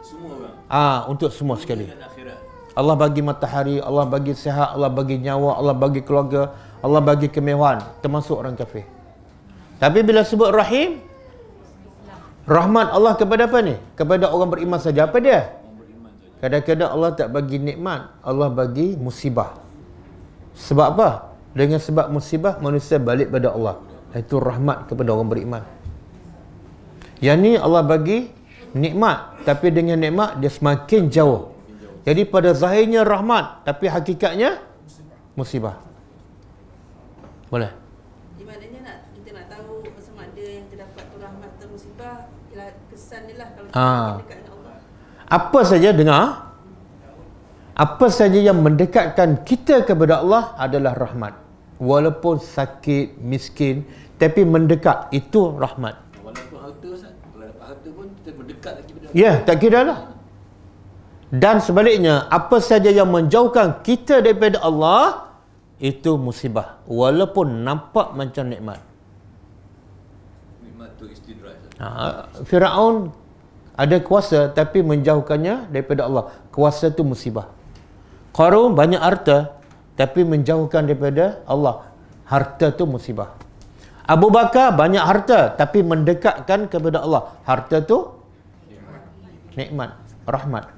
semua Ah untuk semua sekali. Allah bagi matahari, Allah bagi sihat, Allah bagi nyawa, Allah bagi keluarga, Allah bagi kemewahan termasuk orang kafir. Tapi bila sebut rahim rahmat Allah kepada apa ni? Kepada orang beriman saja. Apa dia? Kadang-kadang Allah tak bagi nikmat, Allah bagi musibah. Sebab apa? Dengan sebab musibah manusia balik pada Allah. Itu rahmat kepada orang beriman. Yang ni Allah bagi nikmat. Tapi dengan nikmat dia semakin jauh. Jadi pada zahirnya rahmat tapi hakikatnya musibah. Boleh? Di maknanya nak kita nak tahu sama ada yang terdapat tu rahmat atau musibah ialah kesan dia lah kalau kita makin dekat dengan Allah. apa saja dengar. Apa saja yang mendekatkan kita kepada Allah adalah rahmat walaupun sakit miskin tapi mendekat itu rahmat Walaupun harta Ustaz, kalau dapat harta pun kita mendekat lagi pada Ya, tak kira lah. Dan sebaliknya, apa saja yang menjauhkan kita daripada Allah, itu musibah. Walaupun nampak macam nikmat. nikmat tu istidraj. Ustaz. Ha, Firaun ada kuasa tapi menjauhkannya daripada Allah. Kuasa tu musibah. Qarun banyak harta tapi menjauhkan daripada Allah. Harta tu musibah. Abu Bakar banyak harta tapi mendekatkan kepada Allah. Harta tu nikmat, rahmat.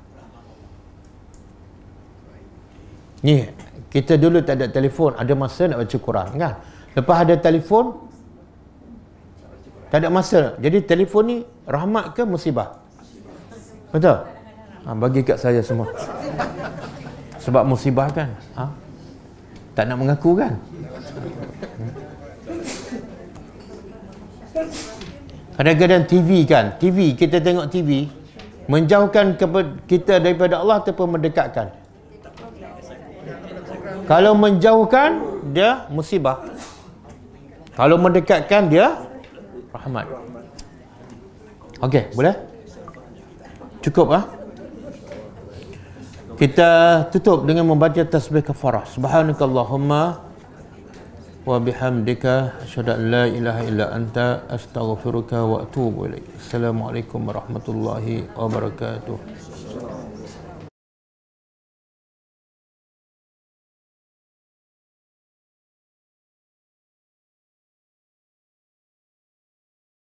Ni kita dulu tak ada telefon, ada masa nak baca Quran kan. Lepas ada telefon tak ada masa. Jadi telefon ni rahmat ke musibah? Betul? Ha, bagi kat saya semua. Sebab musibah kan. Ha? Tak nak mengaku kan? Kadang-kadang TV kan, TV, kita tengok TV, menjauhkan kita daripada Allah ataupun mendekatkan. Kalau menjauhkan, dia musibah. Kalau mendekatkan, dia rahmat. Okey, boleh? Cukup ah? Kita tutup dengan membaca tasbih kafarah. Subhanakallahumma wa bihamdika asyhadu an la ilaha illa anta astaghfiruka wa atubu ilaik. Assalamualaikum warahmatullahi wabarakatuh.